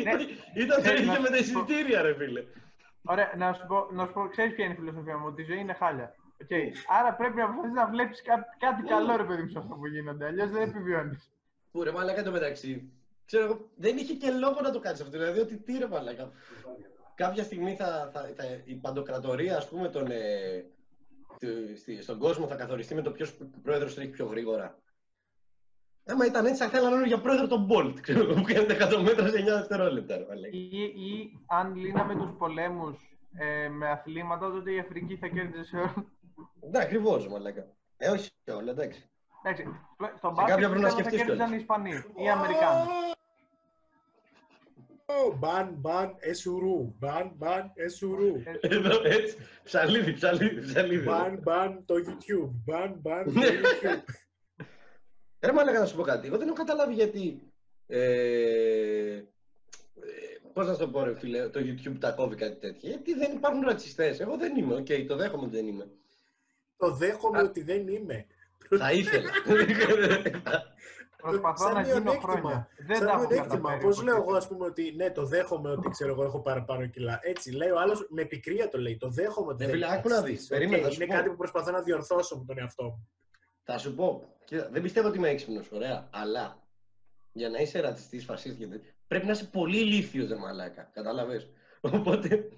Ήταν- Ήταν το Ε, ίδιο να- με τα εισιτήρια, ρε φίλε. Ωραία, να σου πω, να σου πω ξέρεις ποια είναι η φιλοσοφία μου, ότι η ζωή είναι χάλια. Okay. Άρα πρέπει να προσπαθείς να βλέπεις κά, κάτι καλό, ρε παιδί μου, σε αυτό που γίνονται. Αλλιώς δεν επιβιώνεις. Που ρε μαλάκα το μεταξύ. Ξέρω εγώ, δεν είχε και λόγο να το κάνεις αυτό. Δηλαδή ότι τι ρε μαλάκα. Κάποια στιγμή θα, θα, θα, η παντοκρατορία, ας πούμε, τον, ε, του- στη- στον κόσμο θα καθοριστεί με το ποιος πρόεδρος τρέχει πιο γρήγορα. Άμα ήταν έτσι, θα θέλανε όλοι για πρόεδρο τον Bolt, ξέρω εγώ, που κάνει 100 μέτρα σε 9 δευτερόλεπτα. ρε μαλάκα. Ή, ή αν λύναμε τους πολέμους ε, με αθλήματα, τότε η Αφρική θα κέρδιζε σε όλα. Ναι, ακριβώς, μαλάκα. Ε, όχι σε όλα, εντάξει. Εντάξει, στον κάποια μπάσκετ πρέπει να πιστεύω θα σκεφτείς κέρδιζαν κιόλας. οι Ισπανοί ή οι Αμερικάνοι. Ω, Μπαν, μπαν, εσουρού. Μπαν, μπαν, εσουρού. Εδώ έτσι. Ψαλίδι, ψαλίδι, ψαλίδι. Ban, ban, το YouTube. Ban, ban, το Ναι. YouTube. Ρε μαλάκα να σου πω κάτι. Εγώ δεν έχω καταλάβει γιατί. Ε, ε, Πώς να σου το πω, ρε φίλε, το YouTube τα κόβει κάτι τέτοιο. Γιατί δεν υπάρχουν ρατσιστές. Εγώ δεν είμαι, οκ, το δέχομαι ότι δεν είμαι. Το δέχομαι Α. ότι δεν είμαι. Θα ήθελα. Προσπαθώ Σαν να γίνω μειονέκτημα. χρόνια. Δεν Σαν τα έχω μειονέκτημα. καταφέρει. Πώς λέω εγώ, ας πούμε, ότι ναι, το δέχομαι ότι ξέρω εγώ έχω παραπάνω κιλά. Έτσι, λέει ο άλλος με πικρία το λέει. Το δέχομαι ότι Ε, δεν φίλε, είμαι άκου να ρατσιστής. δεις. Περίμενε, Οκ, θα σου Είναι πω. κάτι που προσπαθώ να διορθώσω με τον εαυτό μου. Θα σου πω. Κοίτα, δεν πιστεύω ότι είμαι έξυπνος, ωραία. Αλλά για να είσαι ρατσιστής, φασίστης, πρέπει να είσαι πολύ ηλίθιος, ρε μαλάκα. Κατάλαβες. Οπότε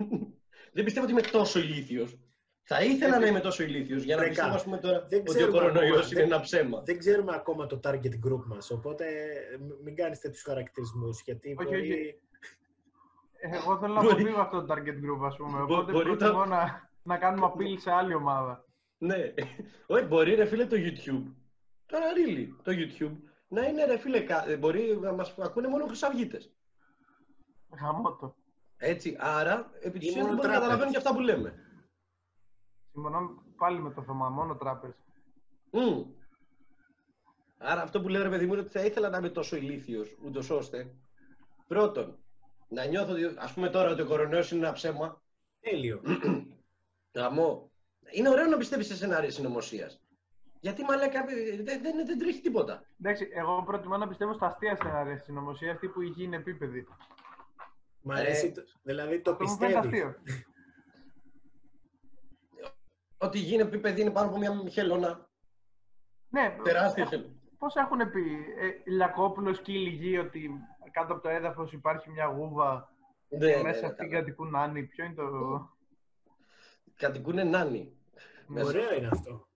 δεν πιστεύω ότι είμαι τόσο ηλίθιος. Θα ήθελα να είμαι τόσο ηλίθιος για να Βρε, πιστεύω, κα. ας πούμε, τώρα Δεν ότι ο ξέρουμε κορονοϊός ακόμα. είναι Δεν- ένα ψέμα. Δεν ξέρουμε ακόμα το target group μας, οπότε μ- μην κάνεις τέτοιους χαρακτηρισμούς, γιατί Όχι, μπορεί... όχι. Εγώ θέλω να Μπορεί- αποφύγω αυτό το target group, ας πούμε. Μπο- Οπότε μπορεί προτιμώ το- να, να κάνουμε appeal σε άλλη ομάδα. Ναι. Όχι, μπορεί ρε φίλε το YouTube. Τώρα really, το YouTube να είναι ρε φίλε, κα- ε, μπορεί να μας ακούνε μόνο χρυσαυγίτες. Γαμώ το. Έτσι, άρα, επί της Ή ουσίας μόνο μπορεί να trappers. καταλαβαίνουν και αυτά που λέμε. Συμφωνώ πάλι με το Θωμά, μόνο τράπερ. Μμμ. Άρα αυτό που λέω ρε παιδί μου είναι ότι θα ήθελα να είμαι τόσο ηλίθιος, ούτως ώστε, πρώτον, να νιώθω, ότι, ας πούμε τώρα ότι ο κορονοϊός είναι ένα ψέμα, Τέλειο. γαμό. Είναι ωραίο να πιστεύεις σε σενάρια συνωμοσίας. Γιατί μαλάκα ε, δεν, δεν, δεν τρέχει τίποτα. Εντάξει, εγώ προτιμώ να πιστεύω στα αστεία σενάρια στην συνωμοσίας, αυτή που η γη είναι επίπεδη. Μ' αρέσει, Ε, το- δηλαδή το Αυτό μου φαίνεται πιστεύεις. αστείο. Ότι γίνει επίπεδη είναι πάνω από μια χελώνα. Ναι, Τεράστια ε, χελώνα. πώς έχουν πει, ε, Λιακόπουλος και η Λυγή ότι κάτω από το έδαφος υπάρχει μια γούβα Ναι, και ναι, μέσα ναι, αυτήν καλά. κατοικούν άνοι. Ποιο είναι το... Κατοικούνε νάνοι. Μέσα. Ωραίο είναι αυτό.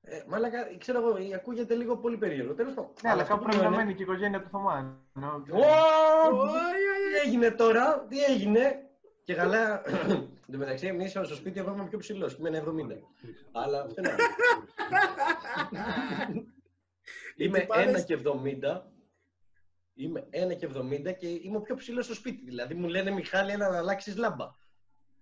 Ε, μάλακα, ξέρω εγώ, ακούγεται λίγο πολύ περίεργο. Τέλος πάντων. Ναι, αλλά αυτό κάπου που πρέπει λέω να είναι- μένει και η οικογένεια του Θωμά. ενώ- Ω, Ω, Τι έγινε τώρα, τι έγινε. Και καλά, εν τω μεταξύ, εμείς στο σπίτι εγώ είμαι πιο ψηλός. Είμαι ένα 70. Αλλά αυτό είναι. άλλο. Είμαι τυπάδες- 1 και 70. Είμαι 1 και 70 και είμαι ο πιο ψηλός στο σπίτι. Δηλαδή μου λένε Μιχάλη ένα να αλλάξεις λάμπα.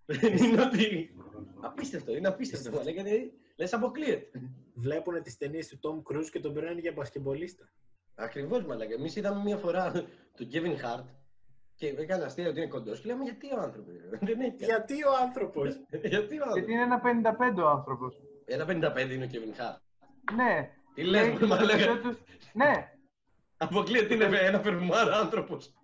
Δεν είναι ότι. Απίστευτο, είναι απίστευτο. Μα λέγεται, λες αποκλείεται. Βλέπουν τις ταινίες του Tom Cruise και τον περνάνε για μπασκεμπολίστα. Ακριβώς, μαλάκα. Εμείς είδαμε μία φορά τον Kevin Hart και έκανε αστεία ότι είναι κοντός. Και λέμε γιατί ο άνθρωπος. Δεν έχει. Γιατί ο άνθρωπος; γιατί ο άνθρωπος; Γιατί είναι ένα 55 ο άνθρωπος. Ένα 55 είναι ο Kevin Hart. Ναι. Τι λες, Λέει μωρέ, στο μαλάκα. τελευταίο του- Ναι, Αποκλείεται είναι ένα φερμάρα άνθρωπος.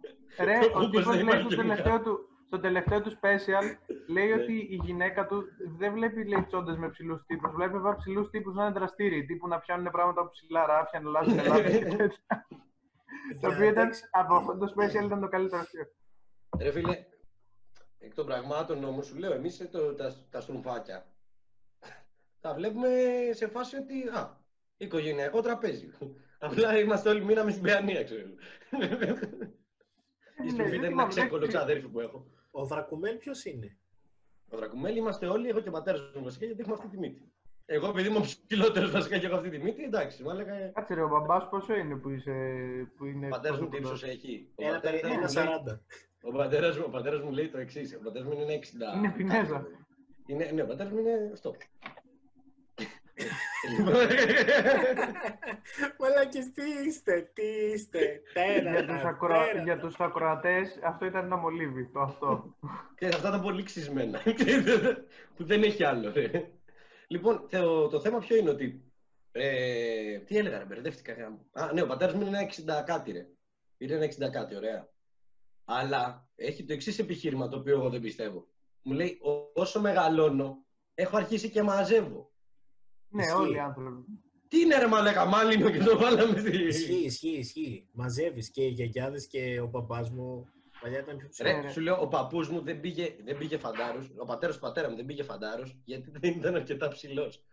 ρε, Το ο Κούκος τύπος δεν λέει υπάρχει στο γενικά. τελευταίο του, στο τελευταίο του special, λέει Ναι. ότι η γυναίκα του δεν βλέπει λέει, τσόντες με ψηλούς τύπους. Βλέπει βέβαια ψηλούς τύπους να είναι δραστήριοι. Τύπου να πιάνουν πράγματα από ψηλά ράφια, να αλλάζουν λάθη και τέτοια. Το οποίο ήταν, από αυτό το special ήταν το καλύτερο αστείο. Ρε φίλε, εκ των πραγμάτων όμως σου λέω, εμείς τα, τα στρουμφάκια τα βλέπουμε σε φάση ότι. Α, οικογενειακό τραπέζι. Απλά είμαστε όλοι μείναμε στην Παιανία, ξέρω. Η στροφή δεν είναι ένα ξέκολο ξαδέρφι που έχω. Ο Δρακουμέλ ποιος είναι; Ο Δρακουμέλη είμαστε όλοι, εγώ και ο πατέρας μου βασικά, γιατί έχουμε αυτή τη μύτη. Εγώ επειδή είμαι ο ψηλότερος βασικά και έχω αυτή τη μύτη, εντάξει, μάλλον Κάτσε ρε, ο μπαμπάς πόσο είναι που, είσαι, που είναι... ο πατέρας μου τι τόσο ύψο έχει. Ο Ένα πατέρας περί- μου ένα λέει- 40. Ο πατέρας μου, ο πατέρας μου λέει το εξής. Ο πατέρας μου είναι 60. Είναι Πινέζα. Είναι, ναι, ο πατέρας μου είναι αυτό. Μαλάκες, τι είστε, τι είστε. για, Τέρατα, τους ακρο... τέρατα. για τους ακροατές αυτό ήταν ένα μολύβι, το αυτό. Και αυτά τα πολύ ξυσμένα. που δεν έχει άλλο. Ρε. Λοιπόν, το, το θέμα ποιο είναι ότι. Ε, τι έλεγα, ρε, μπερδεύτηκα. γάμο. Α, ναι, ο πατέρας μου είναι ένα 60 κάτι, ρε. Είναι ένα 60 κάτι, ωραία. Αλλά έχει το εξής επιχείρημα το οποίο εγώ δεν πιστεύω. Μου λέει, «Ό- όσο μεγαλώνω, έχω αρχίσει και μαζεύω. Ναι, Ισχύει. όλοι οι άνθρωποι. Τι είναι ρε μαλάκα, μάλινο και το βάλαμε στη... Ισχύει, ισχύει, ισχύει. Μαζεύεις και οι γιαγιάδες και ο παπάς μου. Παλιά ήταν πιο ψηλό. Ρε, ρε. σου λέω, ο παππούς μου δεν πήγε, δεν πήγε φαντάρος, ο πατέρας του πατέρα μου δεν πήγε φαντάρος, γιατί δεν ήταν αρκετά ψηλός.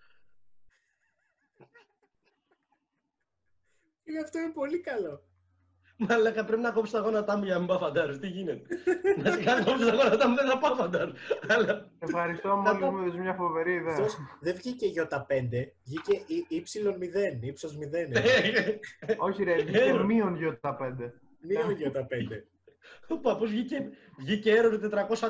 Και αυτό είναι πολύ καλό. Μαλάκα, πρέπει να κόψω τα γόνατά μου για να μην πάω φαντάρος. Τι γίνεται; να σιγά κόψω τα γόνατά μου, δεν θα πάω φαντάρος. Αλλά... Ευχαριστώ, μόλις μου έδωσε μια φοβερή ιδέα. Αυτός δεν βγήκε Ι5, βγήκε Y0, ύψος 0. Όχι ρε, Ε, βγήκε ρε. μείον γιώτα πέντε. Μείον Ι5. ο παππούς βγήκε, βγήκε error 404,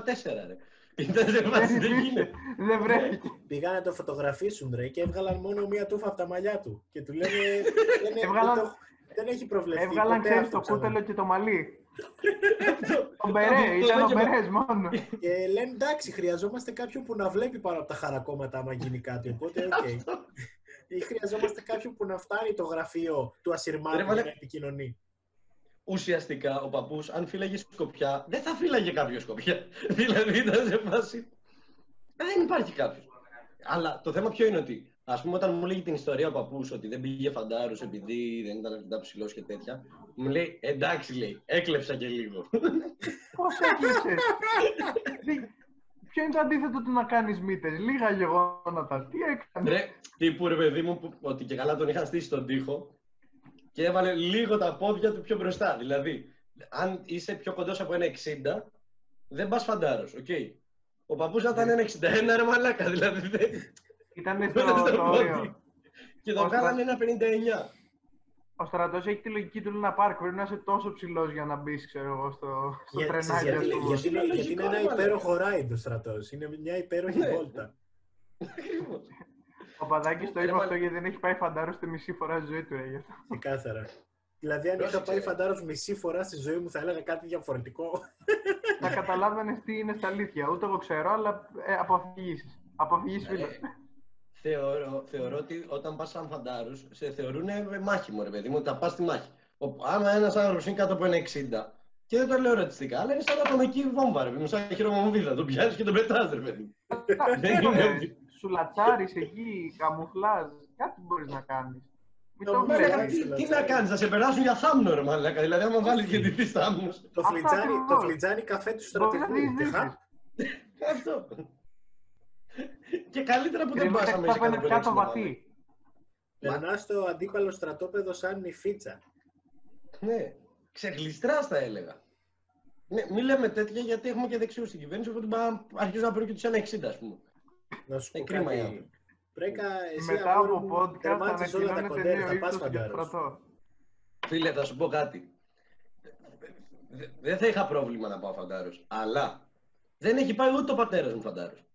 ρε. Ήταν σε φάση, δεν γίνεται. Δεν βρέθηκε. Πήγαν να το φωτογραφίσουν ρε και έβγαλαν μόνο μία τούφα από τα μαλλιά του. Και του λένε δεν, είναι- Έβγαλαν- δεν, το- δεν έχει προβλεφθεί. Έβγαλαν, ποτέ ξέρεις, αυτό το ξανά. κούτελο και το μαλλί. Ο Αυτό Μπερέ, ήταν ο και- Μπερές μόνο. Και λένε εντάξει, χρειαζόμαστε κάποιον που να βλέπει πάνω από τα χαρακώματα άμα γίνει κάτι. Οπότε, οκ. Ή χρειαζόμαστε κάποιον που να φτάνει το γραφείο του Ρε, ασυρμάτου για μαλα- να επικοινωνεί. Ουσιαστικά ο παππούς, αν φύλαγε σκοπιά, δεν θα φύλαγε κάποιος σκοπιά. δηλαδή ήταν σε φάση. Δεν υπάρχει κάποιος. Αλλά το θέμα ποιο είναι ότι Ας πούμε, όταν μου λέγει την ιστορία ο παππούς ότι δεν πήγε φαντάρους επειδή δεν ήταν αρκετά ψηλός και τέτοια, μου λέει εντάξει, λέει, έκλεψα και λίγο. Πώς έκλεψες; Ποιο είναι το αντίθετο του να κάνεις μύτες, λύγισε γόνατα. Τι έκανες; Ρε, τύπου ρε παιδί μου, που- ότι και καλά τον είχα στήσει στον τοίχο και έβαλε λίγο τα πόδια του πιο μπροστά. Δηλαδή, αν είσαι πιο κοντός από ένα 60, δεν πας φαντάρος. οκ. Ο παππούς θα ήταν ένα 61, ρε μαλάκα. Δηλαδή, δεν... Ήταν στο, Πέρα στο στο πόδι. όριο. Και το Ώσπου- κάνανε ένα 59. Ο στρατός έχει τη λογική του Λούνα Πάρκ. Πρέπει να είσαι τόσο ψηλός για να μπεις, ξέρω εγώ, στο, στο Για- τρενάκι. γιατί, ας πούμε. γιατί, είναι, Είναι γιατί είναι λογικό, ένα ρε μαλάκα. υπέροχο ride ο στρατός. Είναι μια υπέροχη Ναι. βόλτα. Ακριβώς. Ο Παδάκης το Ρε, είπε μα- αυτό γιατί δεν έχει πάει φαντάρος στη μισή φορά στη ζωή του. Ρε, γι' αυτό. Ξεκάθαρα. Δηλαδή, αν είχα Πρόσεξε, πάει ρε. φαντάρος μισή φορά στη ζωή μου, θα έλεγα κάτι διαφορετικό. Θα καταλάβαινες τι είναι στα αλήθεια. Ούτε εγώ ξέρω, αλλά ε, αποφυγήσεις. Αποφυγήσει φίλο. Ε, θεωρώ, θεωρώ ότι όταν πας σαν φαντάρου, σε θεωρούν μάχημο, ρε παιδί μου, ότι θα πας στη μάχη. Ο, άμα ένας άνθρωπος είναι κάτω από ένα 60, και δεν το λέω ρατσιστικά, αλλά είναι σαν ατομική βόμβα, ρε παιδί μου, σαν χειρομοβίδα. Τον πιάνεις και τον πετάς, ρε παιδί μου. Δεν είναι ότι- Σου λατσάρεις εκεί, καμουφλάζ. Κάτι μπορείς να κάνεις. Μην Το το μαλάκα, Μαλάκα, βλέπεις. τι, τι να κάνεις, να σε περάσουν για θάμνο, ρε μαλάκα. Δηλαδή, άμα βάλεις και τη θάμνο. το, Αυτό φλιτζάνι, ακριβώς. το φλιτζάνι καφέ του Μπορεί να στρατηγού. δεις Και χα- δείξεις. Αυτό. Και καλύτερα που δεν Γρήγορα πάσαμε θα σε πάνε κάτω πια από το ένα βαθύ. Περνάς στο αντίπαλο στρατόπεδο σαν νυφίτσα. Ναι, ξεγλιστρά θα έλεγα. Ναι, μην λέμε τέτοια γιατί έχουμε και δεξιούς στην κυβέρνηση, οπότε μπα- αρχίζουν να παίρνουν και του ένα 60, ας πούμε. Να σου Ε, πω κρίμα οι κάτι. άνθρωποι. Πρέκα, εσύ Μετά αγόρι από μου, podcast θα τερμάτισες όλα τα ανακοινώνεται κοντέρ, νέο θα πας ύψος για φαντάρος. στρατό. Φίλε, θα σου πω κάτι. Δε- Δεν θα είχα πρόβλημα να πάω φαντάρος. Αλλά δεν έχει πάει ούτε ο πατέρας μου φαντάρος.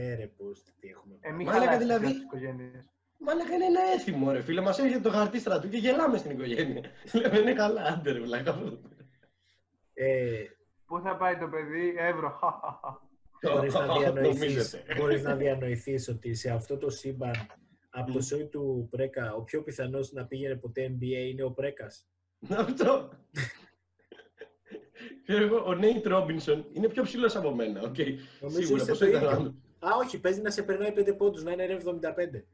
Ε, ρε, πώς, τι έχουμε. Ε, μην Μαλάκα, χαλάσεις δηλαδή. τις οικογένειες. Μαλάκα είναι ένα έθιμο, ρε φίλε. Μας έρχεται το χαρτί στρατού και γελάμε στην οικογένεια. Λέμε είναι καλά, άντε ρε βλάκα. Ε, Πού θα πάει το παιδί, Εύρο. μπορείς να διανοηθείς, Νομίζετε. μπορείς να διανοηθείς ότι σε αυτό το σύμπαν από το σόι του Πρέκα ο πιο πιθανός να πήγαινε ποτέ NBA είναι ο Πρέκας; Αυτό. Ξέρω εγώ, ο Νέιτ Ρόμπινσον είναι πιο ψηλός από μένα. οκ. Νομίζω Σίγουρα, είστε πόσο το ήταν ο ίδιο. άλλος. Α, όχι, παίζει να σε περνάει πέντε πόντους, να είναι ρε 75.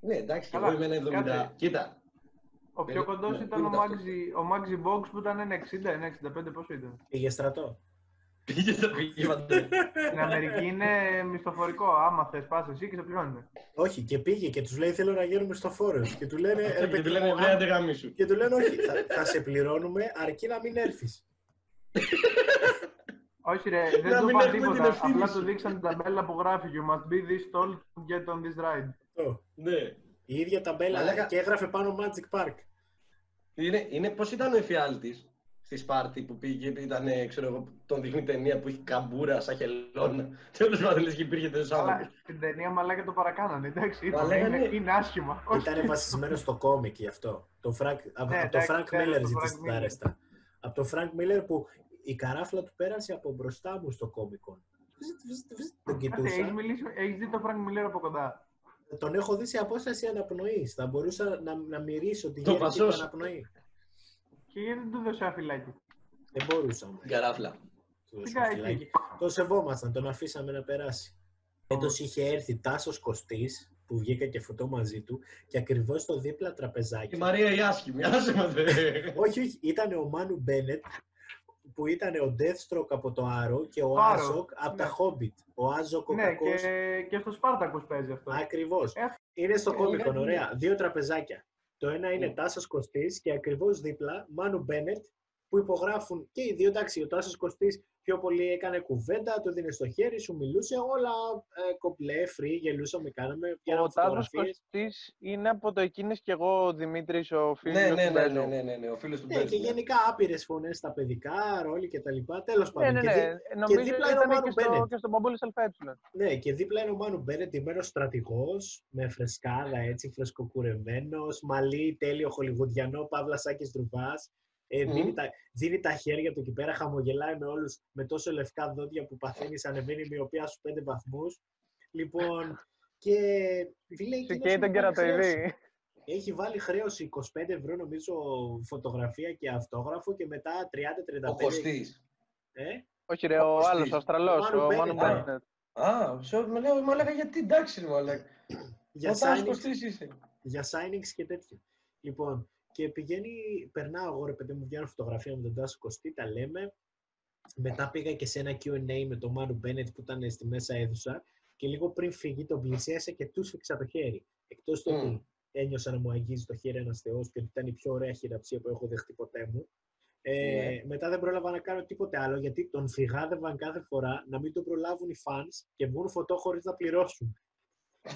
Ναι, εντάξει, και Καλά, εγώ είμαι ένα 70. κάτσε. Κοίτα, Ο πιο Ε, κοντός ναι, ήταν ο είναι αυτό. Μάξι, ο Μάξι Box που ήταν ένα 60, ένα 65, πόσο ήταν; Πήγε στρατό. πήγε στο πήγε φαντάζομαι. Στην Αμερική είναι μισθοφορικό. Άμα θες, πας εσύ και σε πληρώνουν. Όχι, και πήγε και τους λέει θέλω να γίνουμε στο φόρο. Και του λένε, ρε Και παιδί του λένε μου, βρε αν- άντε γαμίσου. και του λένε όχι, θα, θα σε πληρώνουμε αρκεί να μην έρθεις. Όχι, ρε, δεν Να του μην είπαν έχουμε την τίποτα. ευθύνη Απλά σου. του δείξαν την ταμπέλα που γράφει You must be this tall to get on this ride. Αυτό. Ναι. Η ίδια ταμπέλα Μαλάκα. και έγραφε πάνω Magic Park. Είναι, είναι, πώς ήταν ο εφιάλτης στη Σπάρτη που πήγε, ήταν, ε, ξέρω εγώ, τον δείχνει ταινία που έχει καμπούρα σαν χελώνα. Τέλος πάντων, λες και υπήρχε τέτοιος Αλλά άνθρωπος. στην ταινία μαλάκα το παρακάνανε. Εντάξει, είπαμε, Μαλάκα, είναι, ναι. είναι άσχημα. Όχι. Ήταν βασισμένο στο κόμικ γι' αυτό. Το Frank, από, Ναι, από το εντάξει, Frank ξέρω, Miller το ζήτησε Frank την Miller. άρεστα. Από το Frank Miller που η καράφλα του πέρασε από μπροστά μου στο κόμικον. Βζζ, βζζ, βζζ, Τον Κάτσε, κοιτούσα. έχεις, μιλήσει, έχεις δει το Frank Miller από κοντά. Τον έχω δει σε απόσταση αναπνοής. Θα μπορούσα να, να μυρίσω τη Το γεύση του πασός. αναπνοή. Και γιατί δεν του δώσε ένα φυλάκι; Δεν μπορούσαμε. Την καράφλα. Του δώσουμε Φυσικά, φυλάκι. εκεί. Τον σεβόμασταν, τον αφήσαμε να περάσει. Έτος είχε έρθει Τάσος Κωστής, που βγήκα και φωτό μαζί του, και ακριβώς στο δίπλα τραπεζάκι. Η Μαρία η άσχημη, άσε με δε. όχι, όχι, ήταν ο Μάνου Μπένετ, που ήταν ο Deathstroke από το Arrow και ο Το Arrow, Άζοκ από ναι. τα Hobbit. Ο Άζοκ ο Ναι, κακός. και, και στο Σπάρτακος παίζει αυτό. Ακριβώς. Ε, Είναι στο ε, Comicon, είναι- ωραία. Δύο τραπεζάκια. Το ένα είναι Ναι. Τάσος Κωστής και ακριβώς δίπλα Μάνου Μπένετ που υπογράφουν και οι δύο. Εντάξει, ο Τάσος Κωστής πιο πολύ έκανε κουβέντα, του δίνεις το χέρι σου, μιλούσε. Όλα ε, κομπλέ, free, γελούσαμε, κάναμε. Ο Πιάναμε Τάσος φωτογραφίες. Κωστής είναι από το εκείνης και εγώ ο Δημήτρης ο φίλος Ναι, ναι, του ναι, Μπέζου. ναι, ναι, ναι, ναι, ο φίλος του Ναι, Μπέζου, και ναι. γενικά άπειρες φωνές στα παιδικά, ρόλοι κτλ. Τέλος Ναι, πάντων. ναι, και ναι. δι- Νομίζω δίπλα είναι ο ήταν Μάνου και στο, Μπένετ. και στο Μπαμπούλη Σαλφέτσουλα. Ναι, και δίπλα είναι ο Μάνου Μπένετ, ντυμένος στρατηγός, με φρεσκάδα έτσι, φρεσκοκουρεμένος, μαλλί τέλειο χολιγουδιανό, παύλα σάκης ντρουβάς. Ε, Μμμ. δίνει, τα, δίνει τα χέρια του εκεί πέρα, χαμογελάει με όλους με τόσο λευκά δόντια που παθαίνεις, ανεβαίνει η μοιοπία στους πέντε βαθμούς. Λοιπόν, και φίλε, Σου εκείνος καίει μου τον βάλει χρέωση. κερατοειδή. Έχει βάλει χρέωση 25 ευρώ νομίζω φωτογραφία και αυτόγραφο και μετά 30-35. Ο Κωστής. Ε; Όχι ρε, Ο ο Κωστής. άλλος, ο Αυστραλός, Ο Μάνου ο Μάνου Μπένετ, Μπένετ. Α, σε, με λέω, μου έλεγα γιατί εντάξει, ρε μαλάκα. για, Ο Τάσος signings, Κωστής είσαι. για signings και τέτοια. Λοιπόν, και πηγαίνει, περνάω εγώ ρε παιδί μου, βγαίνω φωτογραφία με τον Τάσο Κωστή, τα λέμε. Μετά πήγα και σε ένα Q&A με τον Μάνου Μπένετ που ήταν στη μέσα αίθουσα και λίγο πριν φύγει τον πλησίασα και του σφίξα το χέρι. Εκτός του Μμ. ότι ένιωσα να μου αγγίζει το χέρι ένας θεός και ότι ήταν η πιο ωραία χειραψία που έχω δεχτεί ποτέ μου. Ε, Ναι. Μετά δεν πρόλαβα να κάνω τίποτε άλλο γιατί τον φυγάδευαν κάθε φορά να μην τον προλάβουν οι fans και βγουν φωτό χωρίς να πληρώσουν.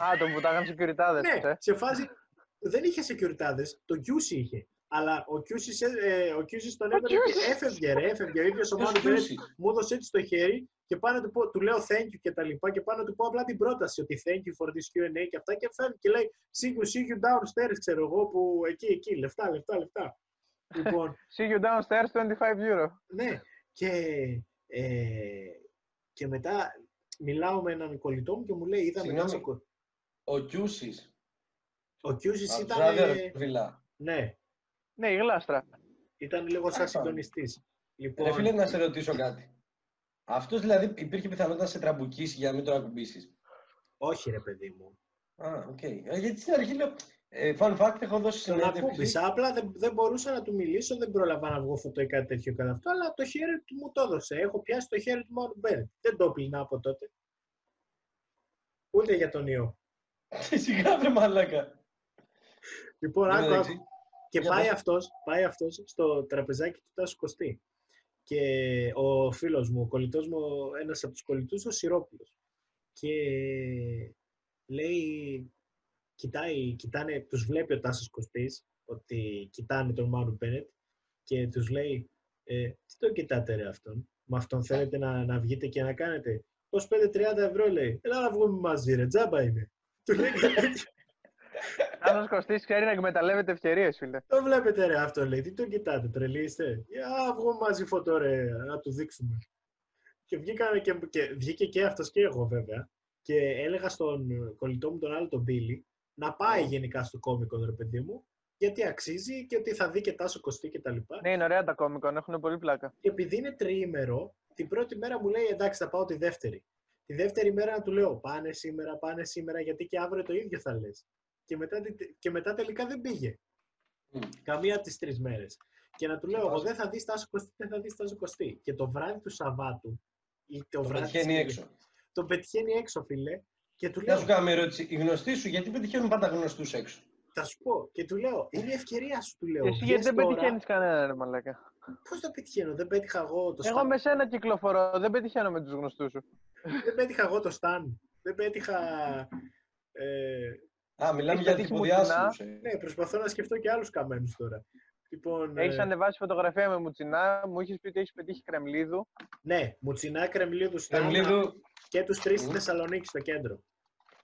Α, τον βουτάγαν securityάδες, Ναι, ε. σε φάση δεν είχε securityάδες, το QC είχε. Αλλά ο QC, σε- ε, ο QC τον έβαλε και QC. έφευγε ρε, έφευγε. Ο ίδιος ο Ποιος Μάνου Μπέρετ Κιούσης; μου έδωσε έτσι το χέρι και πάνω να του, πω, του λέω thank you και τα λοιπά και πάνω να του πω απλά την πρόταση ότι thank you for this Q&A και αυτά και φεύγει και λέει see you, see you downstairs ξέρω εγώ που εκεί, εκεί, λεφτά, λεφτά, λεφτά. λοιπόν, See you downstairs, 25 euro. ναι, και, ε, και μετά μιλάω με έναν κολλητό μου και μου λέει είδαμε Συγγνώμη. Τάσο Κω- Ο Κιούσης. Ο Κιούσης Από ήταν, τους Ράδιο, ε, ρε φίλα. ναι, Ναι, η γλάστρα. ήταν λίγο σαν Άχα. συντονιστής. Λοιπόν, Ρε φίλε, να σε ρωτήσω κάτι. Αυτός δηλαδή υπήρχε πιθανότητα να σε τραμπουκίσεις για να μην τον ακουμπήσεις; όχι ρε παιδί μου. Α, οκ. Ε, γιατί στην αρχή λέω. Ε, fun fact, έχω δώσει Τον συνέντευξη. ακούμπησα. Απλά δεν, δεν μπορούσα να του μιλήσω, δεν πρόλαβα να βγω φωτό ή κάτι τέτοιο κατά αυτό, αλλά το χέρι του μου το έδωσε. Έχω πιάσει το χέρι του Μάνου Μπένετ. Δεν το 'πλυνα από τότε. Ούτε για τον ιό. Σιγά βρε μαλάκα. Λοιπόν, Εν τω άκου, μεταξύ, άκου. Και για πάει πες. αυτός, πάει αυτός στο τραπεζάκι του Τάσου Κωστή. Και ο φίλος μου, ο κολλητός μου, ένας από τους κολλητούς, ο Σιρόπουλος. Και λέει, κοιτάει, κοιτάνε, τους βλέπει ο Τάσος Κωστής, ότι κοιτάνε τον Μάνου Μπένετ και τους λέει, ε, τι το κοιτάτε ρε αυτόν, με αυτόν θέλετε να, να βγείτε και να κάνετε; 25-30 ευρώ λέει, έλα να βγούμε μαζί ρε, τζάμπα είναι. Του λέει κάτι τέτοιο. Άλλος Κωστής ξέρει να εκμεταλλεύεται ευκαιρίες, φίλε. Το βλέπετε ρε αυτό λέει, τι το κοιτάτε, τρελοί είστε. Για βγω μαζί φωτό ρε, να του δείξουμε. Και, βγήκανε και, και βγήκε και αυτός και εγώ βέβαια. Και έλεγα στον κολλητό μου τον άλλο τον Μπίλι να πάει γενικά στο κόμικο ρε παιδί μου, γιατί αξίζει και ότι θα δει και τάσο κοστί και τα λοιπά. Ναι, είναι ωραία τα κόμικον, έχουν πολύ πλάκα. Και επειδή είναι τριήμερο, την πρώτη μέρα μου λέει εντάξει θα πάω τη δεύτερη. Τη δεύτερη μέρα να του λέω πάνε σήμερα, πάνε σήμερα, γιατί και αύριο το ίδιο θα λες. Και μετά, και μετά τελικά δεν πήγε. Μμ. Καμία από τις τρεις μέρες. Και να του λέω: Εγώ βάζω. δεν θα δεις Τάσο Κωστή, δεν θα δεις Τάσο Κωστή. Και το βράδυ του Σαββάτου, ή το, Το βράδυ πετυχαίνει της έξω. Κυριακής, Τον πετυχαίνει έξω, φίλε. Και του Να λέω: σου κάνω μια ερώτηση. Οι γνωστοί σου, γιατί πετυχαίνουν πάντα γνωστούς έξω; Θα σου πω. Και του λέω: Είναι η ευκαιρία σου, του λέω. Και εσύ γιατί δεν πετυχαίνεις κανέναν, ρε μαλάκα; Πώς το πετυχαίνω, δεν πέτυχα εγώ το Εγώ Stan. με σένα κυκλοφορώ, δεν πετυχαίνω με τους γνωστούς σου. Δεν πέτυχα εγώ το Stan. Δεν πέτυχα. Ε, Α, μιλάμε Έχεις για πετύχει τυποδιάσημους. ε. ναι, προσπαθώ να σκεφτώ και άλλους καμένους τώρα. Λοιπόν, Έχεις ε, ανεβάσει φωτογραφία με μουτσινά, μου είχες πει ότι έχεις πετύχει κρεμλίδου. ναι, Μουτσινά Κρεμλίδου Stan Κρεμλίδου, και τους τρεις στη Μμ. Θεσσαλονίκη στο κέντρο.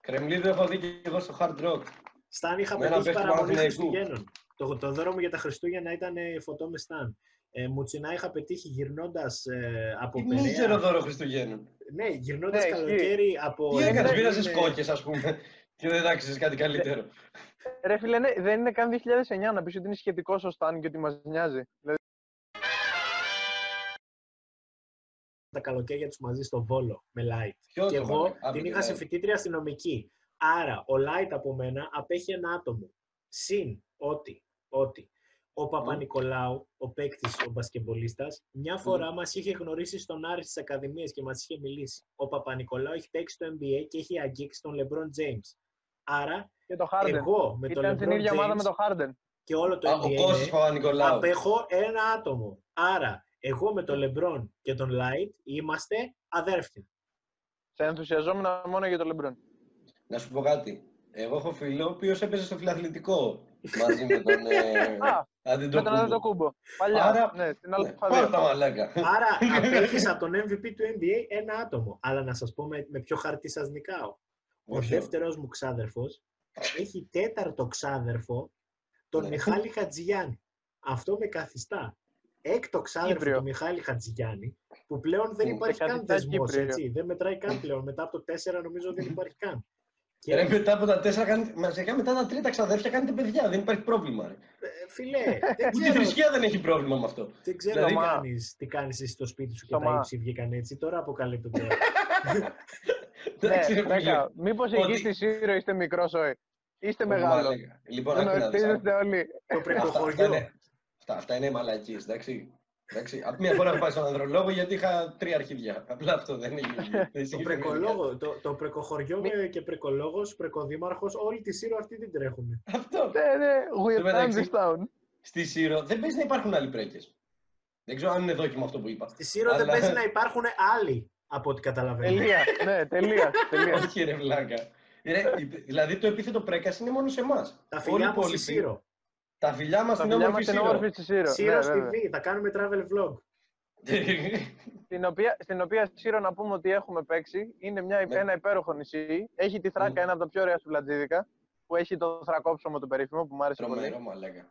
Κρεμλίδου έχω δει και εγώ στο Hard Rock. Σταν είχα Με ένα πετύχει παίχτη παραμονή Παναθηναϊκού. Χριστουγέννων. Το, το δώρο μου για τα Χριστούγεννα ήταν ε, φωτό με Σταν. Ε, Μουτσινά είχα πετύχει γυρνώντας ε, από Τι Περαία. μίζερο δώρο Χριστουγέννων. Ναι, γυρνώντας Ναι, καλοκαίρι από. Τι έκανες, Ελένη, πήρασες είναι- κόκκες ας πούμε και δεν άξιζες κάτι καλύτερο. Ρε φίλε, ναι, δεν είναι καν 2009 να πεις ότι είναι σχετικό ο Σταν και ότι μας νοιάζει. Δηλαδή, Τα καλοκαίρια τους μαζί στο Βόλο με light. Ποιο και το εγώ βάλε; Α, την με είχα τη σε light. φοιτήτρια αστυνομική. Άρα, ο light από μένα απέχει ένα άτομο. Συν ότι, ότι ο Παπα-Νικολάου, ο παίκτης, ο μπασκεμπολίστα, μια φορά μας είχε γνωρίσει στον Άρης στι Ακαδημίε και μας είχε μιλήσει. Ο Παπα-Νικολάου έχει παίξει στο NBA και έχει αγγίξει τον LeBron James. Άρα, και το Harden. εγώ με τον Ήταν στην LeBron ίδια ομάδα James με το Harden. και όλο το Α, NBA Ο Κώστας ναι, Παπα-Νικολάου. απέχω ένα άτομο. Άρα, εγώ με τον LeBron και τον Light είμαστε αδέρφια. Σε ενθουσιαζόμουν μόνο για το LeBron. Να σου πω κάτι. Εγώ έχω φίλο ο οποίος έπαιζε στο φιλαθλητικό μαζί με τον ε, Α, με τον Αντιτοκούμπο. Αντετοκούμπο. Παλιά, Άρα- ναι, στην Ναι, άλλη Πάρε τα μαλάκα. Άρα απέχεις από τον MVP του NBA ένα άτομο. Αλλά να σας πω με, με ποιο χαρτί σας νικάω. Ο Όχι. δεύτερος μου ξάδερφος έχει τέταρτο ξάδερφο τον Ναι. Μιχάλη Χατζηγιάννη. Αυτό με καθιστά. Έκτο ξάδερφο Κύπριο. του Μιχάλη Χατζηγιάννη, που πλέον δεν Μμ. υπάρχει Σε καν καθιστά δεσμός, Κύπριο. έτσι. Δεν μετράει καν πλέον. Μετά από το 4 νομίζω δεν υπάρχει καν. Και, Ρε, μετά από τα τέσσερα, κάνετε- μαζικά μετά τα τρίτα ξαδέρφια κάνετε παιδιά. Δεν υπάρχει πρόβλημα. Ρε. ε, φιλέ, δεν Ούτε η ξέρω, θρησκεία δεν έχει πρόβλημα με αυτό. δεν ξέρω Δηλαδή- τι, κάνεις, τι κάνεις εσύ στο σπίτι σου και Στομά. τα ύψη βγήκαν έτσι. Τώρα αποκαλύπτονται. Εντάξει, Ναι, ρε φίλε. Μέκα, μήπως Ότι- εκεί στη Σύρο είστε μικρός, όχι. Είστε Ω, μεγάλος. μαλάκα. Λοιπόν, άκου να δεις, Γνωστίζεστε όλοι. Το Αυτά, αυτά, πρεκοχωριό. είναι, αυτά, αυτά είναι μαλακίες, εντάξει. εντάξει. Απ' μία φορά έχω πάει στον ανδρολόγο γιατί είχα τρία αρχίδια. Απλά αυτό δεν είναι. δεν Το significant. πρεκολόγο, το, το πρεκοχωριό με- και πρεκολόγος, πρεκοδήμαρχος, όλη τη Σύρο αυτή την τρέχουν. Αυτό. Ναι, ναι, we Στο are μεταξύ- this town. Στη Σύρο δεν παίζει να υπάρχουν άλλοι πρέκες. Δεν ξέρω αν είναι δόκιμο αυτό που είπα. Στη Σύρο δεν Αλλά- παίζει να υπάρχουν άλλοι, από ό,τι καταλαβαίνω. Τελεία, ναι, τελεία, τελεία. Όχι ρε βλάκα. Ρε, δηλαδή το επίθετο πρέκας είναι μόνο σε εμάς. Τα φιλιά μου στη Σύρο. Τα φιλιά μας Τα στην φιλιά όμορφη μας είναι Σύρο. όμορφη στη Σύρο. Σύρο Ναι, βέβαια. TV, θα κάνουμε travel vlog. Στην οποία, στην οποία Σύρο να πούμε ότι έχουμε παίξει. Είναι μια, Ναι. ένα υπέροχο νησί. Έχει τη Θράκα, Μμμ. ένα από τα πιο ωραία σουβλατζίδικα. Που έχει το θρακόψωμο το περίφημο που μου άρεσε Τρομερό πολύ. μαλάκα.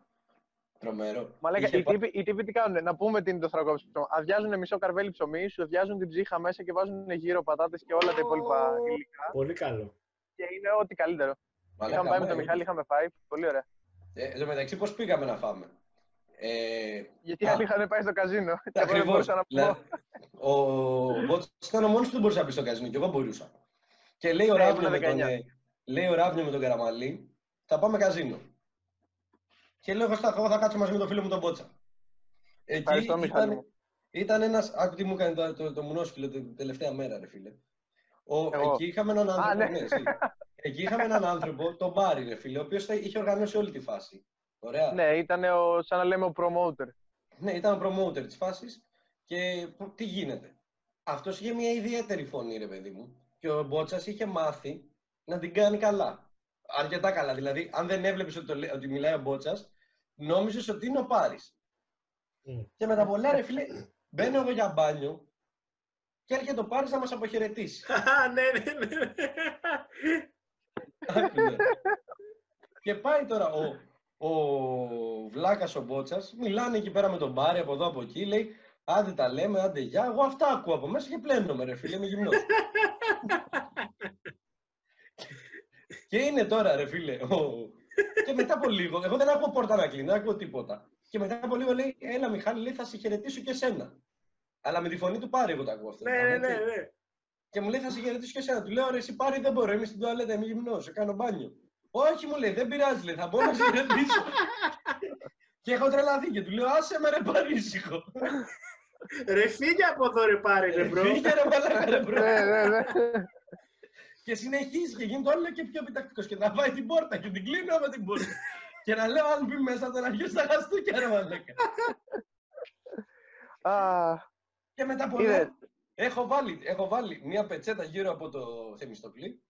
Τρομερό. Μα λέγα, Είχε οι, πα- τύποι, οι τύποι τι κάνουν, να πούμε τι είναι το θρακόψιμο. Αδειάζουν μισό καρβέλι ψωμί, σου αδειάζουν την ψύχα μέσα και βάζουν γύρω πατάτες και όλα τα υπόλοιπα Ω. υλικά. Πολύ καλό. Και είναι ό,τι καλύτερο. Μαλάκα, είχαμε πάει με ναι. τον Μιχάλη, είχαμε πάει. Πολύ ωραία. Ε, εν τω μεταξύ, πώς πήγαμε να φάμε; Ε, Γιατί Α. άλλοι είχαν πάει στο καζίνο. Και εγώ δεν Ακριβώς. μπορούσα να πω. Δηλαδή, ο Μπότς ήταν ο μόνος που δεν μπορούσε να πει στο καζίνο και εγώ μπορούσα. Και λέει ο Ναι, Ράβνιο ήμουν με, τον, 19. ε, λέει ο Ράβνιο με τον Καραμαλή, θα πάμε καζίνο. Και λέω εγώ στα- εγώ θα κάτσω μαζί με τον φίλο μου τον Μπότσα. Εκεί Ευχαριστώ, Μιχάλη ήταν, μου. ήταν ένας, άκου τι μου έκανε το, το, το μουνόσφιλο την τελευταία μέρα, ρε φίλε. Ο, Εγώ. εκεί είχαμε έναν άνθρωπο, ναι. ναι, εσύ. εκεί είχαμε έναν άνθρωπο, τον Μπάρι, ρε φίλε, ο οποίος θα- είχε οργανώσει όλη τη φάση. Ωραία. Ναι, ήταν ο, σαν να λέμε ο promoter. Ναι, ήταν ο promoter της φάσης και π- τι γίνεται. Αυτός είχε μια ιδιαίτερη φωνή, ρε παιδί μου. Και ο Μπότσας είχε μάθει να την κάνει καλά. Αρκετά καλά. Δηλαδή, αν δεν έβλεπες ότι, το λέ- ότι μιλάει ο Μπότσας, νόμιζες ότι είναι ο Πάρης. Μμ. Και με τα πολλά, ρε φίλε, μπαίνω εγώ για μπάνιο και έρχεται ο Πάρης να μας αποχαιρετήσει. Χαχα, ναι, ναι, ναι, ναι. Άκουνε. και πάει τώρα ο, ο Βλάκας ο Μπότσας, μιλάνε εκεί πέρα με τον Πάρη από εδώ από εκεί, λέει άντε τα λέμε, άντε γεια, εγώ αυτά ακούω από μέσα και πλένομαι ρε φίλε, είμαι γυμνός. και είναι τώρα ρε φίλε, ο... και μετά από λίγο, εγώ δεν ακούω πόρτα να κλείνει, δεν ακούω τίποτα. Και μετά από λίγο λέει, έλα Μιχάλη, λέει, θα σε χαιρετήσω και σένα. Αλλά με τη φωνή του Πάρη εγώ τα ακούω αυτά. Ναι, ναι, ναι, ναι. Και μου λέει θα σε χαιρετήσω και εσένα. Του λέω ρε, εσύ πάρει δεν μπορώ, είμαι στην τουαλέτα, είμαι γυμνός, σε κάνω μπάνιο. Όχι, μου λέει, δεν πειράζει, λέει, θα μπορώ να σε χαιρετήσω. και έχω τρελαθεί και του λέω, άσε με ρε πάρει ήσυχο. Ρε φύγε από εδώ ρε πάρε ρε bro. Φύγε ρε μαλάκα ρε bro. Ναι, ναι, ναι. και συνεχίζει και γίνεται όλο και πιο επιτακτικός και να βάει την πόρτα και την κλείνω με την πόρτα. και να λέω αν μπει μέσα θα αρχίσει τα χαστούκια ρε μαλάκα. Α, και μετά από Είδες. όλα, έχω βάλει, έχω βάλει μια πετσέτα γύρω από το Θεμιστοκλή.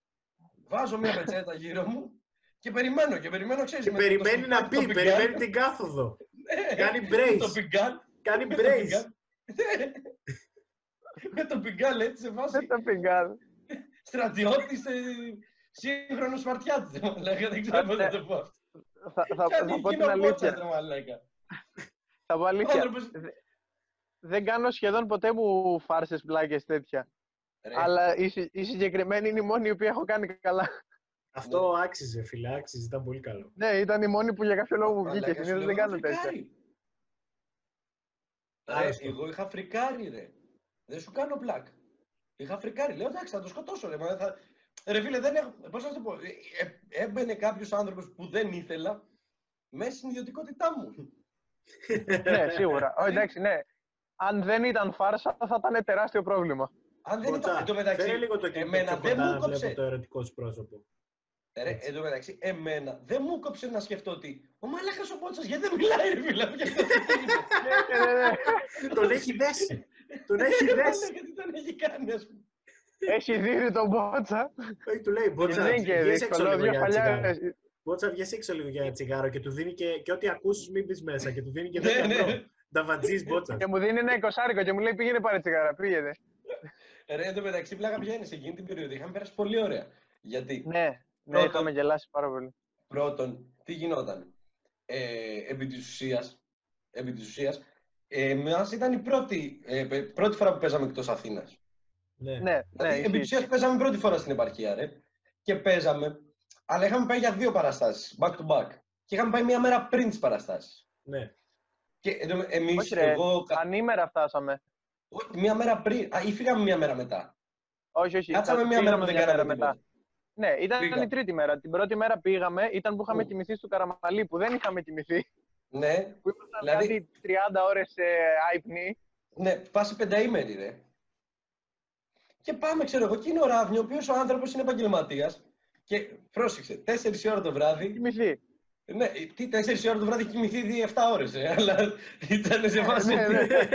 Βάζω μια πετσέτα γύρω μου και περιμένω και περιμένω, ξέρεις. Και με το περιμένει να σπιτάκι, το πει, πιγκάν. περιμένει την κάθοδο. Ναι, Κάνει Το brace. πιγκάν. Κάνει με το brace. πιγκάν. Ναι. Με το πιγκάν, λέει, σε δεν φάση τα πιγκάρ. Στρατιώτης, ε, σύγχρονος Σπαρτιάτης, ρε μαλάκα, δεν ξέρω πώς να το πω αυτό. Θα, θα, Κάτι θα πω την εκείνο πότσας, αλήθεια. ρε μαλάκα. Θα πω Ο αλήθεια. άνθρωπος- Δεν κάνω σχεδόν ποτέ μου φάρσες πλάκες τέτοια. Ρε, Αλλά η, συ- η συγκεκριμένη είναι η μόνη η οποία έχω κάνει καλά. Αυτό άξιζε φίλε, άξιζε, ήταν πολύ καλό. Ναι, ήταν η μόνη που για κάποιο λόγο μου βγήκε. μαλάκα, σου Συνήθως λέω, δεν κάνω είχα τέτοια. φρικάρει. Ρε, Άρρωστο. εγώ είχα φρικάρει, ρε. Δεν σου κάνω πλάκ. Είχα φρικάρει. Λέω, εντάξει, θα το σκοτώσω, ρε. Μα, θα... Ρε φίλε, δεν έχω... Πώς να σου το πω. Ε, ε, έμπαινε κάποιος άνθρωπος που δεν ήθελα μέσα στην ιδιωτικότητά μου. ναι, σίγουρα. Ω, εντάξει, ναι. Αν δεν ήταν φάρσα, θα ήταν τεράστιο πρόβλημα. Αν δεν ήταν... Κοτζά, Εν τω μεταξύ, φέρε λίγο το κινητό εμένα πιο δεν κοντά μου να κόψε. βλέπω το ερωτικό σου πρόσωπο. Ρε, Έτσι. εν τω μεταξύ, εμένα δεν μου κόψε να σκεφτώ ότι ο μαλάκας ο Πότσας γιατί δεν μιλάει, ρε φίλε. γιατί δεν μιλάει. ναι, ναι, ναι. Τον έχει δέσει. Τον έχει Ρε, δέσει. μαλάκα, τι τον έχει κάνει, ας πούμε. Έχει δει τον μπότσα. Όχι, του λέει, Και Μπότσα, δεν είναι και βγες έξω δύσκολο. λίγο Δύο για ένα τσιγάρο. φαλιά. Μπότσα, βγες έξω λίγο για ένα τσιγάρο και του δίνει και, και ό,τι ακούσεις μην μπεις μέσα και του δίνει και Ναι, 10 ναι. ευρώ. Νταβατζής Μπότσα. Και μου δίνει ένα εικοσάρικο και μου λέει πήγαινε πάρε τσιγάρα. Πήγαινε. Ρε, εν τω μεταξύ, πλάκα ποια είναι σε εκείνη την περίοδο. Είχαμε περάσει πολύ ωραία. Γιατί Ναι, ναι, Πρώτον- είχαμε γελάσει πάρα πολύ. πρώτον, τι γινόταν; Ε, επί της ουσίας, επί της ουσίας ε, μας ήταν η πρώτη, ε, πε- πρώτη φορά που παίζαμε εκτός Αθήνας. Ναι. Ναι, ναι, Δηλαδή, επί της ισχύει. ουσίας παίζαμε πρώτη φορά στην επαρχία, ρε. Και παίζαμε, αλλά είχαμε πάει για δύο παραστάσεις, back to back. Και είχαμε πάει μία μέρα πριν τις παραστάσεις. ναι. Και ενώ εμείς, Όχι, ρε. εγώ, κα- Ανήμερα φτάσαμε. όχι, μία μέρα πριν, α, ή φύγαμε μία μέρα μετά. Όχι, όχι. Κάτσαμε μία πήγαμε μέρα δεν μια κάναμε μετά. τίποτα. Ναι, ήταν Πήγαμε. η τρίτη μέρα. Την πρώτη μέρα πήγαμε, ήταν που είχαμε Πού; κοιμηθεί στο Καραμαλί, που δεν είχαμε κοιμηθεί. Ναι, Που ήμασταν Δηλαδή- κάτι 30 ώρες ε, άϊπνοι. ναι, πάση πενταήμερη, ρε. Και πάμε, ξέρω εγώ, και είναι ο Ράβνιο, ο οποίος ο άνθρωπος είναι επαγγελματίας. Και πρόσεξε, 4 ώρα το βράδυ. Κοιμηθεί. Ναι, τι 4 ώρα το βράδυ έχει κοιμηθεί ήδη 7 ώρες, αλλά ήταν σε φάση. ναι, ότι- ναι.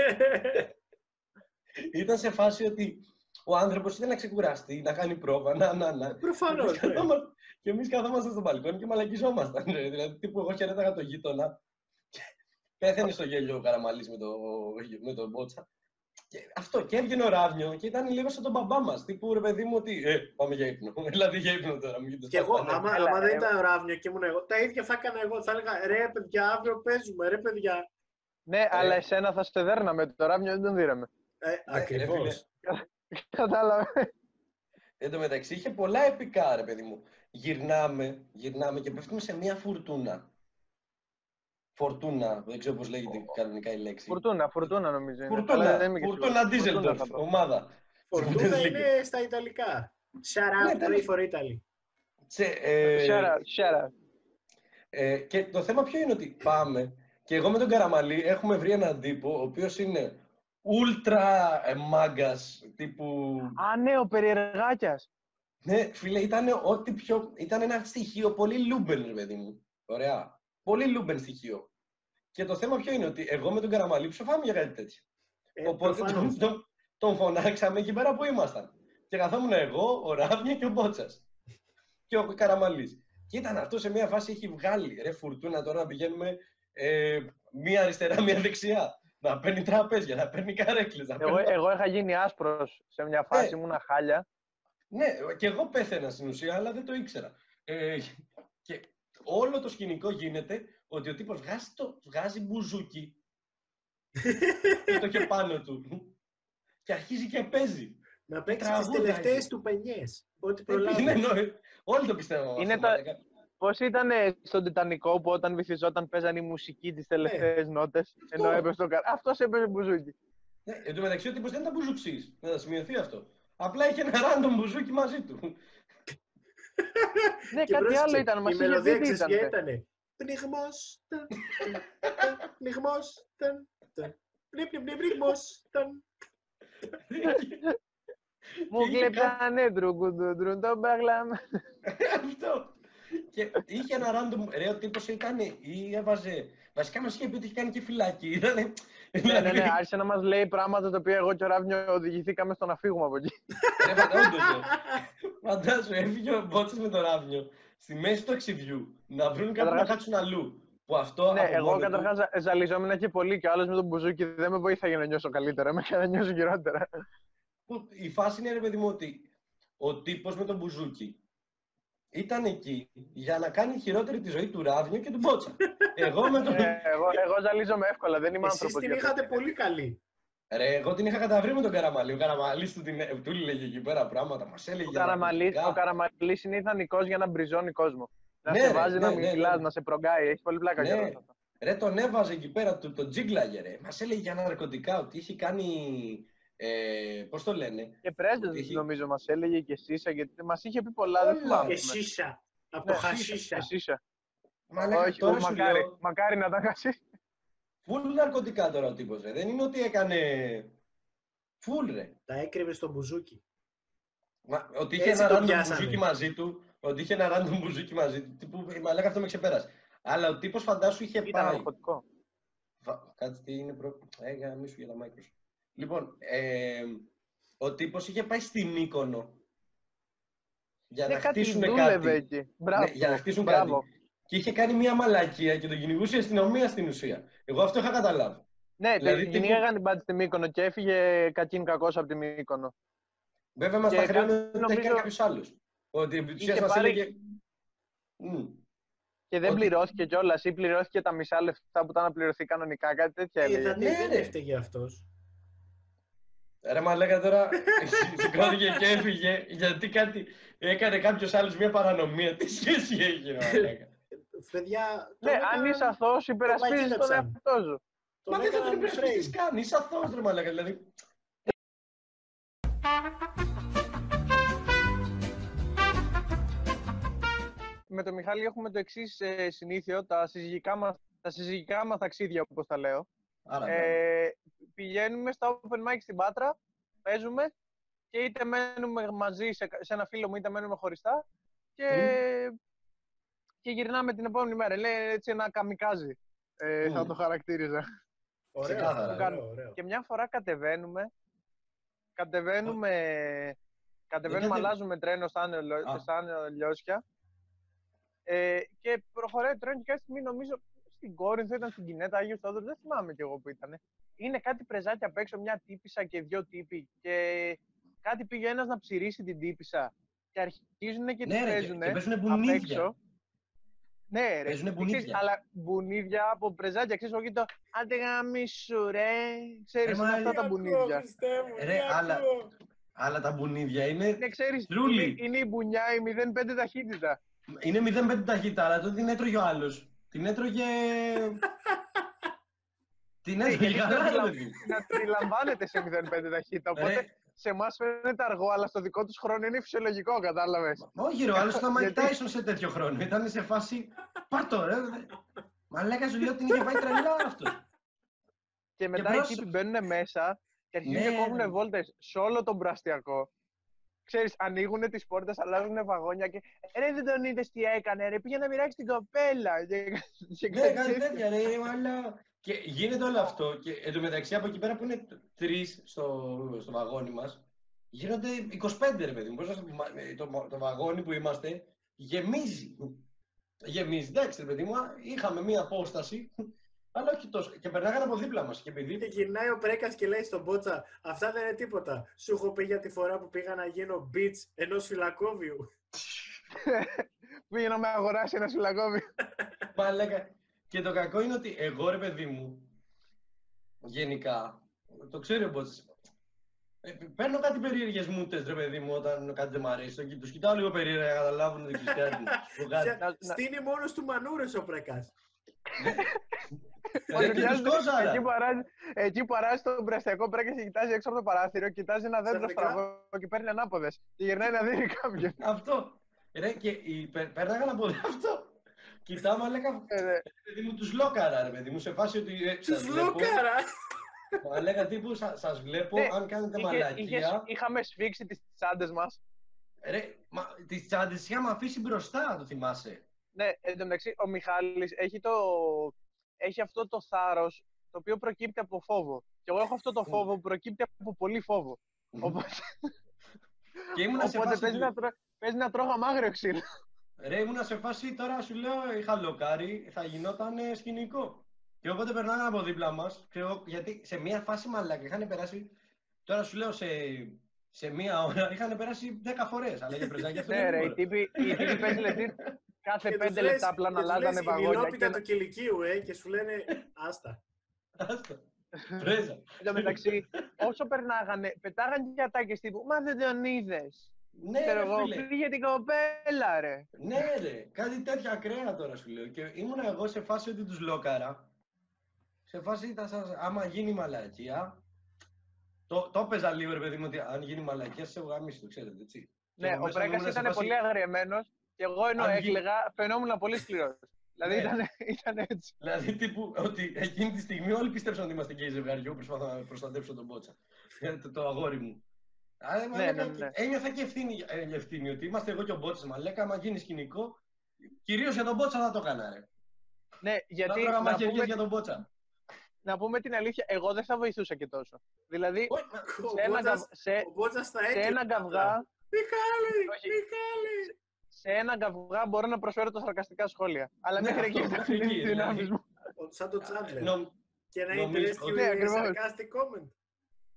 Ήταν σε φάση ότι ο άνθρωπος ήθελε να ξεκουραστεί, να κάνει πρόβα, να, να, να. Προφανώς, Και εμείς ναι. καθόμαστε- Και εμείς καθόμασταν στο μπαλκόνι και μαλακιζόμασταν. ρε. Δηλαδή, τύπου εγώ χαιρέταγα τον γείτονα. Και Πέθανε στο γέλιο ο Καραμαλής με, το, με τον Μπότσα. Και αυτό, και έβγαινε ο Ράβνιο και ήταν λίγο σαν τον μπαμπά μας. Τύπου ρε παιδί μου ότι. Ε, πάμε για ύπνο. Δηλαδή για ύπνο τώρα. Μην το Και εγώ, σπάς, άμα, Έλα, άμα δεν ε. ήταν ο Ράβνιο και ήμουν εγώ, τα ίδια θα έκανα εγώ. Θα έλεγα ρε παιδιά, αύριο παίζουμε, ρε παιδιά. Ναι, αλλά εσένα θα σε δέρναμε. Το ράβνιο δεν τον δίραμε. Ε, ρε ακριβώς. Κατάλαβε. Εν τω μεταξύ είχε πολλά επικά, ρε παιδί μου. Γυρνάμε, γυρνάμε και πέφτουμε σε μια φουρτούνα. Φορτούνα, δεν ξέρω πώς λέγεται κανονικά η λέξη. Φουρτούνα, φουρτούνα νομίζω. είναι. Φουρτούνα, Αλλά δεν είμαι και φουρτούνα σίγουρος. Φουρτούνα Ντίζελντορφ, θα πω. ομάδα. Φορτούνα Bundesliga. είναι στα Ιταλικά. Shout Ναι, out, τέλος. pray for Italy. Σε, ε, Shout out, shout out. ε, και το θέμα ποιο είναι ότι πάμε και εγώ με τον Καραμαλή έχουμε βρει έναν τύπο ο οποίος είναι ούλτρα ε, μάγκας τύπου... Α, ναι, ο περιεργάκιας. Ναι, φίλε, ήταν ό,τι πιο... Ήταν ένα στοιχείο πολύ λούμπεν, ρε παιδί μου. Ωραία. Πολύ λούμπεν στοιχείο. Και το θέμα ποιο είναι ότι εγώ με τον Καραμαλή ψοφάμε για κάτι τέτοιο. Ε, Οπότε προφανώς. τον, τον, τον φωνάξαμε εκεί πέρα που ήμασταν. Και καθόμουν εγώ, ο Ράβνια και ο Μπότσας. και ο Καραμαλής. Και ήταν αυτό σε μια φάση έχει βγάλει ρε φουρτούνα τώρα να πηγαίνουμε ε, μία αριστερά, μία δεξιά. Να παίρνει τραπέζια, να παίρνει καρέκλες. Να Εγώ, παίρνει... εγώ είχα γίνει άσπρος σε μια φάση, Ε. ήμουνα χάλια. Ναι, και εγώ πέθαινα στην ουσία, αλλά δεν το ήξερα. Ε, και όλο το σκηνικό γίνεται ότι ο τύπος βγάζει, το, βγάζει μπουζούκι και το και πάνω του και αρχίζει και παίζει. Να παίξει τις τραγούδα τελευταίες εκεί. του πενιές. Ό,τι Είναι, προλάβει. εννοεί- όλοι το πιστεύω. Είναι αυτό, τα- μαλάκα. Πώς ήταν ε, στον Τιτανικό που όταν βυθιζόταν παίζανε η μουσική τις τελευταίες νότες, ενώ έπαιζε το καρ... Αυτός έπαιζε μπουζούκι. Ναι, εν τω μεταξύ ο τύπος δεν ήταν μπουζουξής, να σημειωθεί αυτό. Απλά είχε ένα random μπουζούκι μαζί του. Ναι, Και κάτι πρόσεξε, άλλο ήταν, μας Η είχε μελωδία πει τι ξέρεις ήταν. ποια ήτανε. Πνιγμός, ταν, ταν, ταν, πνιγμός, ταν, ταν. Πνι, πνι, πνι, πνιγμός, ταν. Μου Και είχε κλέψανε ντρουγκουντουντρουν το μπαγλάμ. αυτό. Και είχε ένα random, ρε, ο τύπος ήταν ή έβαζε... Βασικά μας είχε πει ότι είχε κάνει και φυλάκι. Ήτανε... Ναι, ναι, ναι, άρχισε να μας λέει πράγματα τα οποία εγώ και ο Ράβνιο οδηγηθήκαμε στο να φύγουμε από εκεί. Ρε, φαντάζομαι, όντως, ρε. Φαντάζομαι, έφυγε ο Μπότσας με το ράβνιο στη μέση του εξιβιού να βρουν κάπου να Καταρχάς- κάτσουν αλλού. Που αυτό Ναι, από εγώ μόνο του- καταρχάς ζαλιζόμουν και πολύ και ο άλλος με τον μπουζούκι δεν με βοήθαγε να νιώσω καλύτερα, με έκανε να νιώσω χειρότερα. που η φάση είναι, ρε παιδί μου, ότι ο τύπος με τον μπουζούκι ήταν εκεί για να κάνει χειρότερη τη ζωή του Ράβνιου και του Μπότσα. Εγώ με τον... Ε, εγώ, εγώ ζαλίζομαι εύκολα, δεν είμαι Εσείς άνθρωπος. την για είχατε τέτοια. πολύ καλή. Ρε, εγώ την είχα καταβρει με τον Καραμαλή. Ο Καραμαλής του, την... του έλεγε εκεί πέρα πράγματα. Μας έλεγε Ο για Καραμαλής, ναρκωτικά. ο Καραμαλής είναι ιδανικός για να μπριζώνει κόσμο. Να Ναι, σε ρε, βάζει να ναι, ναι, μιλάς, ναι. να σε προγκάει. Έχεις πολύ πλάκα Ναι. για αυτό. Ρε, τον έβαζε εκεί πέρα, του, τον τζίγκλαγε, ρε. Μας έλεγε για ναρκωτικά, ότι είχε κάνει... Ε, πώς το λένε; Και πρέσβες Έχει- νομίζω μας έλεγε και εσείς, γιατί μας είχε πει πολλά, δεν Όλα. θυμάμαι. Και σίσα. Από Ναι, το χασίσα. Εσείς. Μαλάκα, Όχι, τώρα ου, σου μακάρι, λέω, μακάρι να τα χάσει. φουλ ναρκωτικά τώρα ο τύπος, ρε. Δεν είναι ότι έκανε... Φουλ, ρε. Τα έκρυβε στο μπουζούκι. Μα, ότι είχε Έτσι ένα το random πιάσανε. μπουζούκι μαζί του, ότι είχε ένα random μπουζούκι μαζί του, τύπου, «Ε, μαλάκα αυτό με ξεπέρασε. Αλλά ο τύπος φαντάσου είχε Ήταν πάει. ναρκωτικό. Βα- Κάτσε τι είναι προ... Ε, για μη σου για τα Microsoft. Λοιπόν, ε, ο τύπος είχε πάει στην Μύκονο για Ναι, να κάτι χτίσουν δούλευε κάτι. εκεί. Μπράβο. Ναι, για να χτίσουν Μπράβο. κάτι. Και είχε κάνει μια μαλακία και τον κυνηγούσε η αστυνομία στην ουσία. Εγώ αυτό είχα καταλάβει. Ναι, Δηλαδή, την τύπου- κυνήγαγαν την πάτη στη Μύκονο και έφυγε κακήν κακός από τη Μύκονο. Βέβαια μας Και τα χρέωνε κάτι ότι τα νομίζω- έκανε κάποιο άλλο. Ότι επί της Είχε ουσίας μας πάρει- έλεγε. Μμ. Και δεν Ότι- πληρώθηκε κιόλας ή πληρώθηκε τα μισά λεφτά που ήταν να πληρωθεί κανονικά, κάτι τέτοια έλεγε. Είδατε, Ναι, δεν ρε. Ρε μαλέκα τώρα σηκώθηκε και έφυγε γιατί κάτι, έκανε κάποιος άλλος μια παρανομία. Τι σχέση έχει ρε Παιδιά, ναι, αν είσαι αθώος, υπερασπίζεις τον εαυτό σου. Μα δεν θα τον υπερασπίζεις καν, είσαι αθώος ρε μαλάκα, δηλαδή. Με τον Μιχάλη έχουμε το εξής ε, συνήθειο, τα συζυγικά μας, τα συζυγικά μας ταξίδια, όπως τα λέω. Άρα, Ε, πηγαίνουμε στα open mic στην Πάτρα, παίζουμε και είτε μένουμε μαζί σε, σε ένα φίλο μου, είτε μένουμε χωριστά και, και γυρνάμε την επόμενη μέρα. Λέει έτσι ένα καμικάζι, ε, θα Μμμ. το χαρακτήριζα. Ωραίο, Ξεκάθαρα, ωραίο, ωραίο. ωραίο. Και μια φορά κατεβαίνουμε, κατεβαίνουμε, κατεβαίνουμε Γιατί- αλλάζουμε τρένο σαν, Ελο- Α. σαν Λιώσια ε, και προχωράει το τρένο και κάποια στιγμή νομίζω στην Κόρινθο ήταν στην Κινέτα, Άγιος Θόδωρος, δεν θυμάμαι κι εγώ που ήταν. Είναι κάτι πρεζάκια απ' έξω, μια τύπησα και δύο τύποι και κάτι πήγε ένας να ψηρίσει την τύπησα και αρχίζουν και Ναι, τη ρε, και- παίζουν και παίζουν απ' μπουνίδια. έξω. Ναι, ρε. Παίζουνε Και ξέρεις, μπουνίδια. αλλά μπουνίδια από πρεζάκια, ξέρεις, όχι το άντε γαμίσου ρε, ξέρεις, Ε, μα είναι αυτά τι τα ακούω, μπουνίδια. Χριστέ μου, Ρε, τι αλλά- ακούω. Αλλά τα μπουνίδια είναι, Ναι, ξέρεις, Τρούλι. είναι, είναι η μπουνιά η 0,5 ταχύτητα. είναι 0,5 ταχύτητα, αλλά τότε την έτρωγε ο άλλος. Την έτρωγε. την Ναι, έτρωγε γιατί καλά, να ρε τη- παιδί. Να αντιλαμβάνεται σε 0,5 ταχύτητα. Οπότε Ρε, σε εμάς φαίνεται αργό, αλλά στο δικό τους χρόνο είναι φυσιολογικό, κατάλαβες. όχι, ρε, ο άλλος ήταν Mike Γιατί; Tyson σε τέτοιο χρόνο. Ήταν σε φάση. Πάρτο, ρε. Μα λέγα σου λέω την είχε πάει τρελά αυτός. Και μετά οι πρόσω- τύποι μπαίνουν μέσα και αρχίζουν Ναι, και κόβουν ρε. βόλτες σε όλο τον πραστιακό. Ξέρεις, ανοίγουν τις πόρτες, αλλάζουν βαγόνια και ρε δεν τον είδες τι έκανε, ρε πήγε να μοιράξει την κοπέλα. Και, και Ναι, κάτι κάτι τέτοιο. τέτοια, ρε, αλλά. Και γίνεται όλο αυτό. Και εντωμεταξύ από εκεί πέρα που είναι τρεις στο, στο βαγόνι μας, γίνονται 25 ρε παιδί μου. Πώς να σου πω, μα- ε, το, το βαγόνι που είμαστε γεμίζει. Γεμίζει. Εντάξει, ρε παιδί μου, α, είχαμε μία απόσταση, αλλά όχι τόσο. Και περνάγανε από δίπλα μας. Και επειδή. Και γυρνάει ο Πρέκας και λέει στον Μπότσα: Αυτά δεν είναι τίποτα. Σου έχω πει για τη φορά που πήγα να γίνω beach ενός φυλακόβιου. Πήγε να με αγοράσει ένα φυλακόβι. Μα λέγα. Και το κακό είναι ότι εγώ ρε παιδί μου, γενικά, το ξέρει ο Μπότσης, ε, παίρνω κάτι περίεργες μούτες ρε παιδί μου όταν κάτι δεν μ' αρέσει. Το, τους κοιτάω λίγο περίεργα για να καταλάβουν ότι χριστιανοί. Σου πω κάτι. Ποια- να- Στείνει μόνος του μανούρε ο Πρέκας. Ρε, και τους κόζαρα. εκεί, που αράζει, εκεί που αράζει τον πραστιακό πρέπει και κοιτάζει έξω από το παράθυρο, κοιτάζει ένα δέντρο Ξαφνικά. στραβό και παίρνει ανάποδες. Και γυρνάει να δίνει κάποιον. Αυτό. Ρε, και οι, πε- πέρναγαν από αυτό. Κοιτάω, μα λέγα, Ε, ναι. παιδί μου, τους λόκαρα, ρε παιδί μου, σε φάση ότι ε, σας Του βλέπω. λούκαρα! Μα λέγα τύπου, σα, σας βλέπω, Ναι, αν κάνετε Είχε- μαλακία. είχες- είχαμε σφίξει τις τσάντες μας. Ρε, μα, τις τσάντες είχαμε αφήσει μπροστά, το θυμάσαι. Ναι, εν τω μεταξύ, ο Μιχάλης έχει, το... έχει αυτό το θάρρος το οποίο προκύπτει από φόβο. Και εγώ έχω αυτό το φόβο που προκύπτει από πολύ φόβο. Οπότε, Και ήμουνα σε οπότε φάση. παίζει, του- να τρώ... παίζει να τρώγα μάγριο ξύλο. Ρε, ήμουνα σε φάση τώρα σου λέω, είχα λοκάρι, θα γινόταν ε, σκηνικό. Και οπότε περνάγαν από δίπλα μας, γιατί σε μία φάση μαλάκα είχαν περάσει. Τώρα σου λέω σε, σε μία ώρα είχαν περάσει 10 φορές. Αλλά για πρεζάκια αυτό ναι, δεν ρε, οι μπορώ. τύποι, οι τύποι παίζει λεπτή κάθε Και τους πέντε λες- λεπτά απλά να και τους αλλάζανε λες, βαγόνια. Ηλιόπιτα Και του κηλικίου, ε, και σου λένε άστα. Άστα. Πρέζα. εν τω μεταξύ, όσο περνάγανε, πετάγανε και ατάκες τύπου Μα δεν τον είδες. Ναι, Ξέρω ρε, εγώ, φίλε. πήγε την κοπέλα, ρε. Ναι, ρε, κάτι τέτοια ακραία τώρα σου λέω. Και ήμουνα εγώ σε φάση ότι τους λόκαρα. Σε φάση θα σας, άμα γίνει μαλακία. Το, το έπαιζα λίγο, ρε παιδί μου, ότι αν γίνει μαλακία, σε γαμίσει, το ξέρετε, έτσι. Και Ναι, εγώ ο μέσα Πρέκα ήμουνα σε ήταν φάση- πολύ αγριεμένος και εγώ ενώ Αν γι- έκλαιγα, φαινόμουν πολύ σκληρός. δηλαδή Ναι. ήταν, ήταν έτσι. Δηλαδή, τύπου, ότι εκείνη τη στιγμή όλοι πιστέψαν ότι είμαστε και ζευγαριό. Προσπαθώ να προστατεύσω τον Μπότσα. Ε, το, το αγόρι μου. Άρα, μα, Ναι, λέγα, ναι, ναι. Ένιωθα και ευθύνη, ε, ευθύνη ότι είμαστε εγώ και ο Μπότσα. Μα λέγα, άμα γίνει σκηνικό, κυρίως για τον Μπότσα θα το έκανα. Ρε. Ναι, γιατί να τρώγα να μαχαιριές πούμε, για τον Μπότσα. να πούμε την αλήθεια, εγώ δεν θα βοηθούσα και τόσο. Δηλαδή, Όχι, μα- Ο σε ένα, Μπότσας- καβ- σε, Ο Μπότσας θα σε έκλαιγε. ένα καυγά, Μιχάλη, Όχι. Μιχάλη. Σε ένα καυγά μπορώ να προσφέρω τα σαρκαστικά σχόλια. Αλλά Ναι, μέχρι αυτό, εκεί μέχρι δεν εκεί, είναι οι δυνάμεις δηλαδή. μου. Ο- Σαν το Τσάντλερ. Νομ- Και ένα νομίζω interesting ότι- Ναι, ακριβώς. sarcastic comment.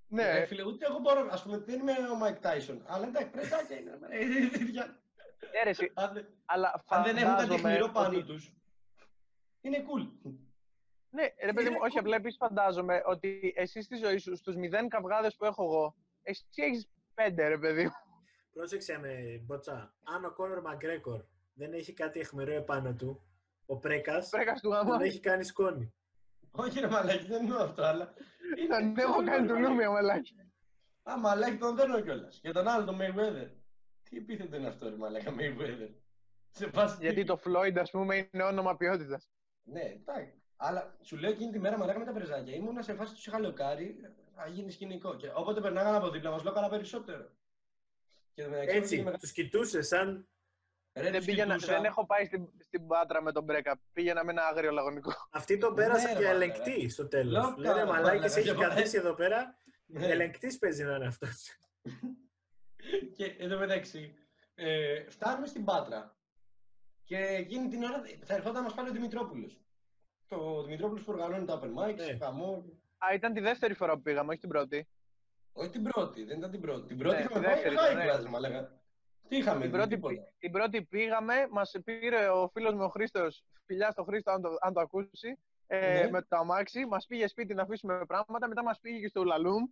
Ναι, Ε, φίλε, ούτε εγώ μπορώ, ας πούμε, δεν είμαι ο Μάικ Τάισον. Αλλά εντάξει, πρεζάκια είναι. ρε, ε, ε, ίδια. αίρεση. Αν δεν- Αλλά Αν δεν έχουν κάτι φαντάζομαι χειρό πάνω ότι- τους, είναι cool. Ναι, ρε παιδί μου, Είναι όχι, cool. απλά επίσης φαντάζομαι ότι εσύ στη ζωή σου, στους μηδέν καυγάδες που έχω εγώ, εσύ έχεις πέντε, ρε παιδί μου. Πρόσεξε με, Μπότσα. Αν ο Κόνορ Μαγκρέκορ δεν έχει κάτι αιχμηρό επάνω του, ο Πρέκας Πρέκας του γαμά. τον έχει κάνει σκόνη. Όχι ρε μαλάκι, δεν εννοώ αυτό, αλλά... Τον έχω κάνει του Λούμια, μαλάκι. Α, μαλάκι τον δέρνω κιόλας. Για τον άλλο, τον Mayweather. Τι επίθετο είναι αυτό ρε μαλάκα, Mayweather. Σε φάση- Γιατί το Floyd, ας πούμε, είναι όνομα ποιότητας. Ναι, εντάξει. Αλλά σου λέω εκείνη τη μέρα μαλάκα με τα πρεζάκια. Ήμουνα σε φάση τους είχα λεοκάρει, θα γίνει σκηνικό. Και όποτε περνάγανε από δίπλα μας, λέω καλά περισσότερο. Και εν τω μεταξύ, Έτσι, με- τους κοιτούσες σαν. Ρε, Δεν, τους πήγαινα, κοιτούσα. δεν έχω πάει στην, στην Πάτρα με τον Μπρέκα. Πήγαινα με ένα άγριο λαγωνικό. Αυτοί τον πέρασαν Ναι, και ρε, ελεγκτή στο τέλος. Λέω, Λένε καλά, μαλάκι, καλά, έχει και καθίσει εδώ πέρα. Ναι. Ελεγκτής παίζει να είναι αυτός. Και εν τω μεταξύ, ε, φτάνουμε στην Πάτρα. Και εκείνη την ώρα θα ερχόταν να μας πάρει ο Δημητρόπουλος. Το Δημητρόπουλος που οργανώνει τα open mics, Ναι. χαμό. Α, ήταν τη δεύτερη φορά που πήγαμε, όχι την πρώτη. Όχι την πρώτη, δεν ήταν την πρώτη. Την πρώτη Ναι, είχαμε τη πάει δεύτερη high ήταν, class, ναι. μα λέγα. Τι είχαμε Την δει, πρώτη, τίποτα. πή- την πρώτη πήγαμε, μας πήρε ο φίλος μου ο Χρήστος, φιλιά στο Χρήστο, αν το, αν το ακούσει, ε, Ναι. με το αμάξι. Μας πήγε σπίτι να αφήσουμε πράγματα, μετά μας πήγε και στο Ουλαλούμ.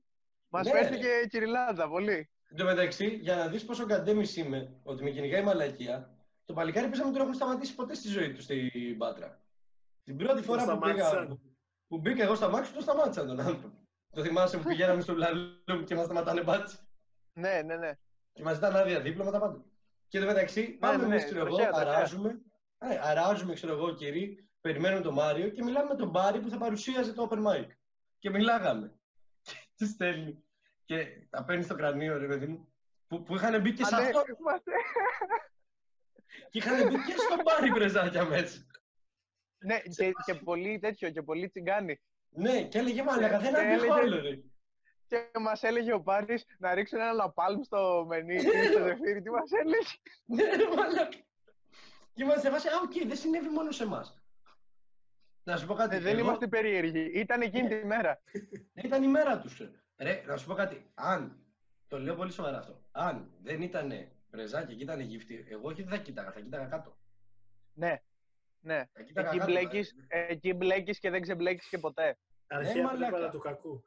Μας Ναι, φέρθηκε κυριλάδα πολύ. Εν τω μεταξύ, για να δεις πόσο καντέμι είμαι, ότι με κυνηγάει η μαλακία, το παλικάρι πες να μην τον έχουν σταματήσει ποτέ στη ζωή του στην Πάτρα. Την πρώτη φορά που πήγα, σταμάτησαν. που μπήκα εγώ στα μάξι, το σταμάτησαν τον άνθρωπο. Το θυμάσαι που πηγαίναμε στο Λαλούμ και μας σταματάνε μπάτσι. Ναι, ναι, ναι. Και μας ζητάνε άδεια δίπλωμα τα πάντα. Και εν τω μεταξύ, πάμε ναι, εμείς, ναι, ξέρω εγώ, τροχαία, τροχαία. αράζουμε. Ναι, αράζουμε, ξέρω εγώ, κύριοι, περιμένουμε τον Μάριο και μιλάμε με τον Μπάρι που θα παρουσίαζε το open mic. Και μιλάγαμε. Και τι στέλνει. Και τα παίρνει στο κρανίο, ρε παιδί μου. Που, που είχαν μπει και σε Α, ναι, αυτό. θυμάσαι. Και είχαν μπει και στο Μπάρι πρεζάκια μέσα. ναι, και, και πολύ τέτοιο, και πολύ τσιγκάνι. Ναι, και έλεγε μάλλον δεν Και αντέχω έλεγε- άλλο, ρε. Και μας έλεγε ο Πάρης να ρίξουν ένα λαπάλμ στο μενί ή στο ζεφύρι. Τι μας έλεγε; Ναι, ρε μαλάκα. Και είμαστε σε φάση, α, οκ, δεν συνέβη μόνο σε εμάς. Να σου πω κάτι. Ε, δεν εγώ- είμαστε περίεργοι. Ήταν εκείνη τη μέρα. Ήταν η μέρα τους. Ρε, να σου πω κάτι. Αν. Το λέω πολύ σοβαρά αυτό. Αν δεν ήταν πρεζάκια και ήταν γύφτοι, εγώ όχι δεν θα κοίταγα, θα κοίταγα κάτω. Ναι, ναι. Θα κοίταγα Εκεί κάτω, μπλέκεις, ε. εκεί μπλέκεις και δεν ξεμπλέκεις και ποτέ. Αρχαία μαλάκα. πράγματα του κακού.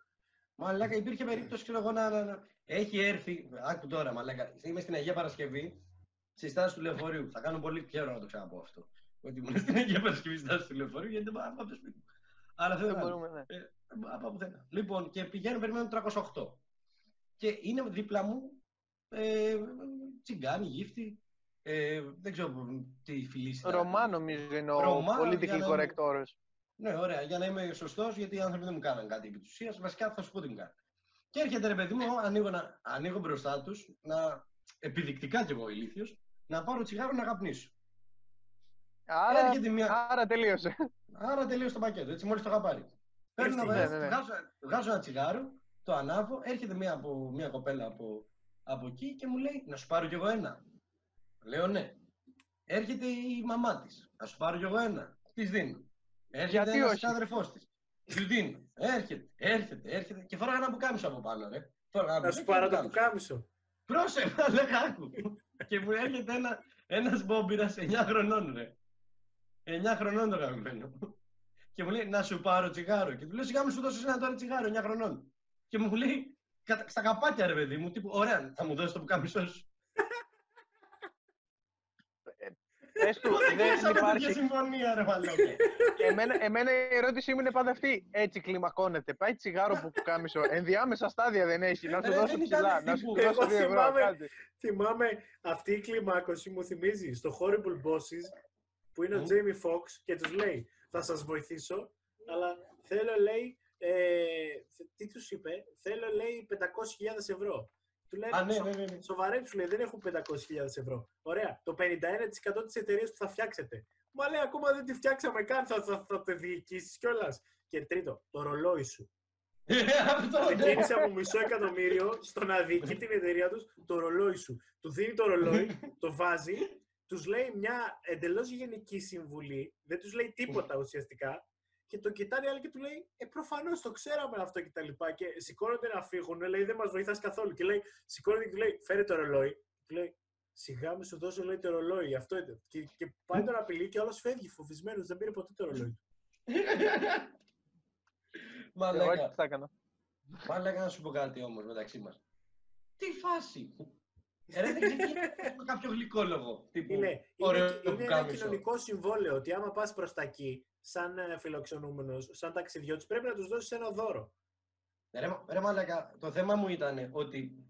Μαλάκα, υπήρχε περίπτωση ξέρω εγώ, να, να, να- Έχει έρθει. Άκου τώρα, μαλάκα. Είμαι στην Αγία Παρασκευή, στη στάση του λεωφορείου. Θα κάνω πολύ καιρό να το ξαναπώ αυτό. Ότι ήμουν στην Αγία Παρασκευή, στη στάση του λεωφορείου, γιατί δεν πάω από το σπίτι μου. Αλλά αυτό Δεν δεν μπορούμε, ναι. Ε, από πουθενά. Λοιπόν, και πηγαίνω, περιμένω το 308. Και είναι δίπλα μου ε, τσιγκάνι, γύφτη. Ε, δεν ξέρω τι φιλή Ρωμά νομίζω είναι ο Ρωμά, για πολιτική να- correct όρος. Ναι, ωραία, για να είμαι σωστός, γιατί οι άνθρωποι δεν μου κάναν κάτι επί της ουσίας. Βασικά θα σου πω τι μου κάνουν. Και έρχεται ρε παιδί μου, εγώ ανοίγω, να, ανοίγω μπροστά τους, να, επιδεικτικά κι εγώ ηλίθιος, να πάρω τσιγάρο να καπνίσω. Άρα, Έρχεται μια- άρα τελείωσε. Άρα τελείωσε το πακέτο, έτσι μόλις το είχα πάρει. Παίρνω, Ναι, ένα- ναι, ναι. Βγάζω, βγάζω ένα τσιγάρο, το ανάβω, έρχεται μια, από, μια κοπέλα από, από εκεί και μου λέει να σου πάρω κι εγώ ένα. Λέω ναι. Έρχεται η μαμά της. Να σου πάρω κι εγώ ένα. Της δίνω. Έρχεται Γιατί ένας όχι; αδερφό της. Του δίνω. Έρχεται, έρχεται, έρχεται. Και φοράγα ένα πουκάμισο από πάνω, ρε. Φοράγα ένα Να σου πουκάμισο. πάρω το πουκάμισο. Πρόσεχε, λέγα άκου. και μου έρχεται ένα, ένας μπόμπιρας 9 χρονών, ρε. 9 χρονών το γαμμένο. Και μου λέει, να σου πάρω τσιγάρο. Και του λέω, σιγά μου σου δώσω ένα τώρα τσιγάρο, 9 χρονών. Και μου λέει, «Κατα- στα καπάκια ρε παιδί μου, τύπου, ωραία, θα μου δώσεις το πουκάμισό σου. Πες του, δεν Είχαμε τέτοια υπάρχει. συμφωνία, ρε μαλάκα. Εμένα, εμένα η ερώτησή μου είναι πάντα αυτή. Έτσι κλιμακώνεται. Πάει τσιγάρο που κάμισο. Ενδιάμεσα στάδια δεν έχει. Να σου Ρε, δώσω δεν ήταν ψηλά. Να σου τύπου. δώσω Εγώ δύο ευρώ. θυμάμαι- κάτι. Θυμάμαι αυτή η κλιμάκωση μου θυμίζει στο Horrible Bosses που είναι ο Μμ. Jamie Foxx και τους λέει θα σας βοηθήσω αλλά θέλω λέει ε, τι τους είπε θέλω λέει 500.000 ευρώ του λέει Α, ναι, «Σο- ναι, ναι, ναι. σοβαρέψου λέει δεν έχουν 500.000 ευρώ ωραία το 51% της εταιρείας που θα φτιάξετε μα λέει ακόμα δεν τη φτιάξαμε καν θα, θα, θα το διοικήσεις κιόλας και τρίτο το ρολόι σου Αυτό, ναι. Ξεκίνησε από μισό εκατομμύριο στο να διοικεί την εταιρεία τους το ρολόι σου. Του δίνει το ρολόι, το βάζει, τους λέει μια εντελώς γενική συμβουλή, δεν τους λέει τίποτα ουσιαστικά. Και το κοιτάει άλλη και του λέει: Ε, προφανώς το ξέραμε αυτό και τα λοιπά. Και σηκώνονται να φύγουν, λέει: Δεν μας βοηθάς καθόλου. Και λέει: Σηκώνεται και του λέει: Φέρε το ρολόι. Του λέει: Σιγά μη σου δώσω λέει, το ρολόι. Αυτό είναι. Και, και πάει τον απειλεί και όλο φεύγει φοβισμένος. Δεν πήρε ποτέ το ρολόι του. Εγώ Μαλάκα. έτσι θα έκανα. Μαλάκα να σου πω κάτι όμως μεταξύ μας. Τι φάση. Ε, Ρε, δεν ξεκίνησε με κάποιο γλυκόλογο. Τύπου, Είναι, ωραίο είναι, είναι ένα πουκάμισο. κοινωνικό συμβόλαιο ότι άμα πας προς τα εκεί, σαν ε, φιλοξενούμενος, σαν ταξιδιώτης, πρέπει να τους δώσεις ένα δώρο. Ρε, μα- ρε μαλάκα, το θέμα μου ήταν ότι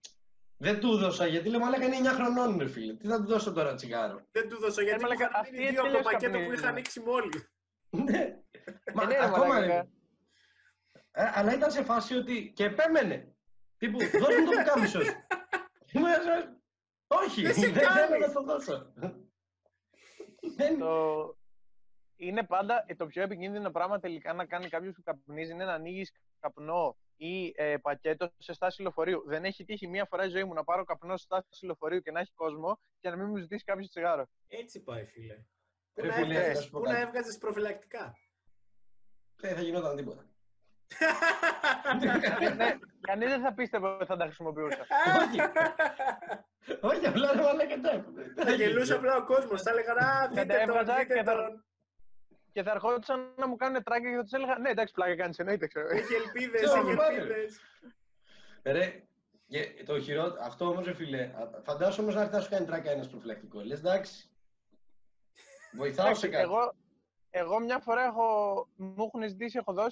Δεν του δώσα γιατί λέει μαλάκα είναι 9 χρονών, ρε φίλε. Τι θα του δώσω τώρα τσιγάρο; Δεν του δώσα γιατί μου μαλάκα, είχαν αυτή μείνει η δύο από το τελείως πακέτο που καπνίζει. είχα ανοίξει μόλι. Ναι. Μα Ε, ναι, ρε, ακόμα. μαλάκα. Ε, αλλά ήταν σε φάση ότι. και επέμενε. Τύπου, δώσ' μου το πουκάμισο. σου. Ήμουν σε- Όχι, Δεν σε δεν θέλω κάνει. να το δώσω. Δεν- Το... Είναι πάντα ε, το πιο επικίνδυνο πράγμα τελικά να κάνει κάποιος που καπνίζει είναι να ανοίγεις καπνό ή ε, πακέτο σε στάση λεωφορείου. Δεν έχει τύχει μία φορά η ζωή μου να πάρω καπνό σε στάση λεωφορείου και να έχει κόσμο και να μην μου ζητήσει κάποιος τσιγάρο. Έτσι πάει, φίλε. Πού Ρε να φίλε, έβγαζες- να σου πω Πού να κάτι. έβγαζες προφυλακτικά; Δεν θα γινόταν τίποτα. Ναι, κανείς δεν θα πίστευε ότι θα τα χρησιμοποιούσα. Όχι. Όχι, απλά ρε μαλάκα εντάξει. Θα γελούσε απλά ο κόσμος. Θα έλεγαν Α, Θα τα δείτε τον, έβγαζα δείτε και θα- τον. και θα ερχόντουσαν να μου κάνουν τράκια και θα τους έλεγα Ναι, εντάξει, πλάκα κάνεις, εννοείται, ξέρω. Έχει ελπίδες, Τι έχει όλοι πάνε. ελπίδες. Ρε, και το χειρό, αυτό όμως, ρε φίλε, α- φαντάσου όμως να έρθει να σου κάνει τράκα ένας προφυλακτικό. Λες εντάξει. Βοηθάω σε Εντάξει, κάτι. εγώ, εγώ μια φορά έχω, μου έχουν ζητήσει, έχω δώσει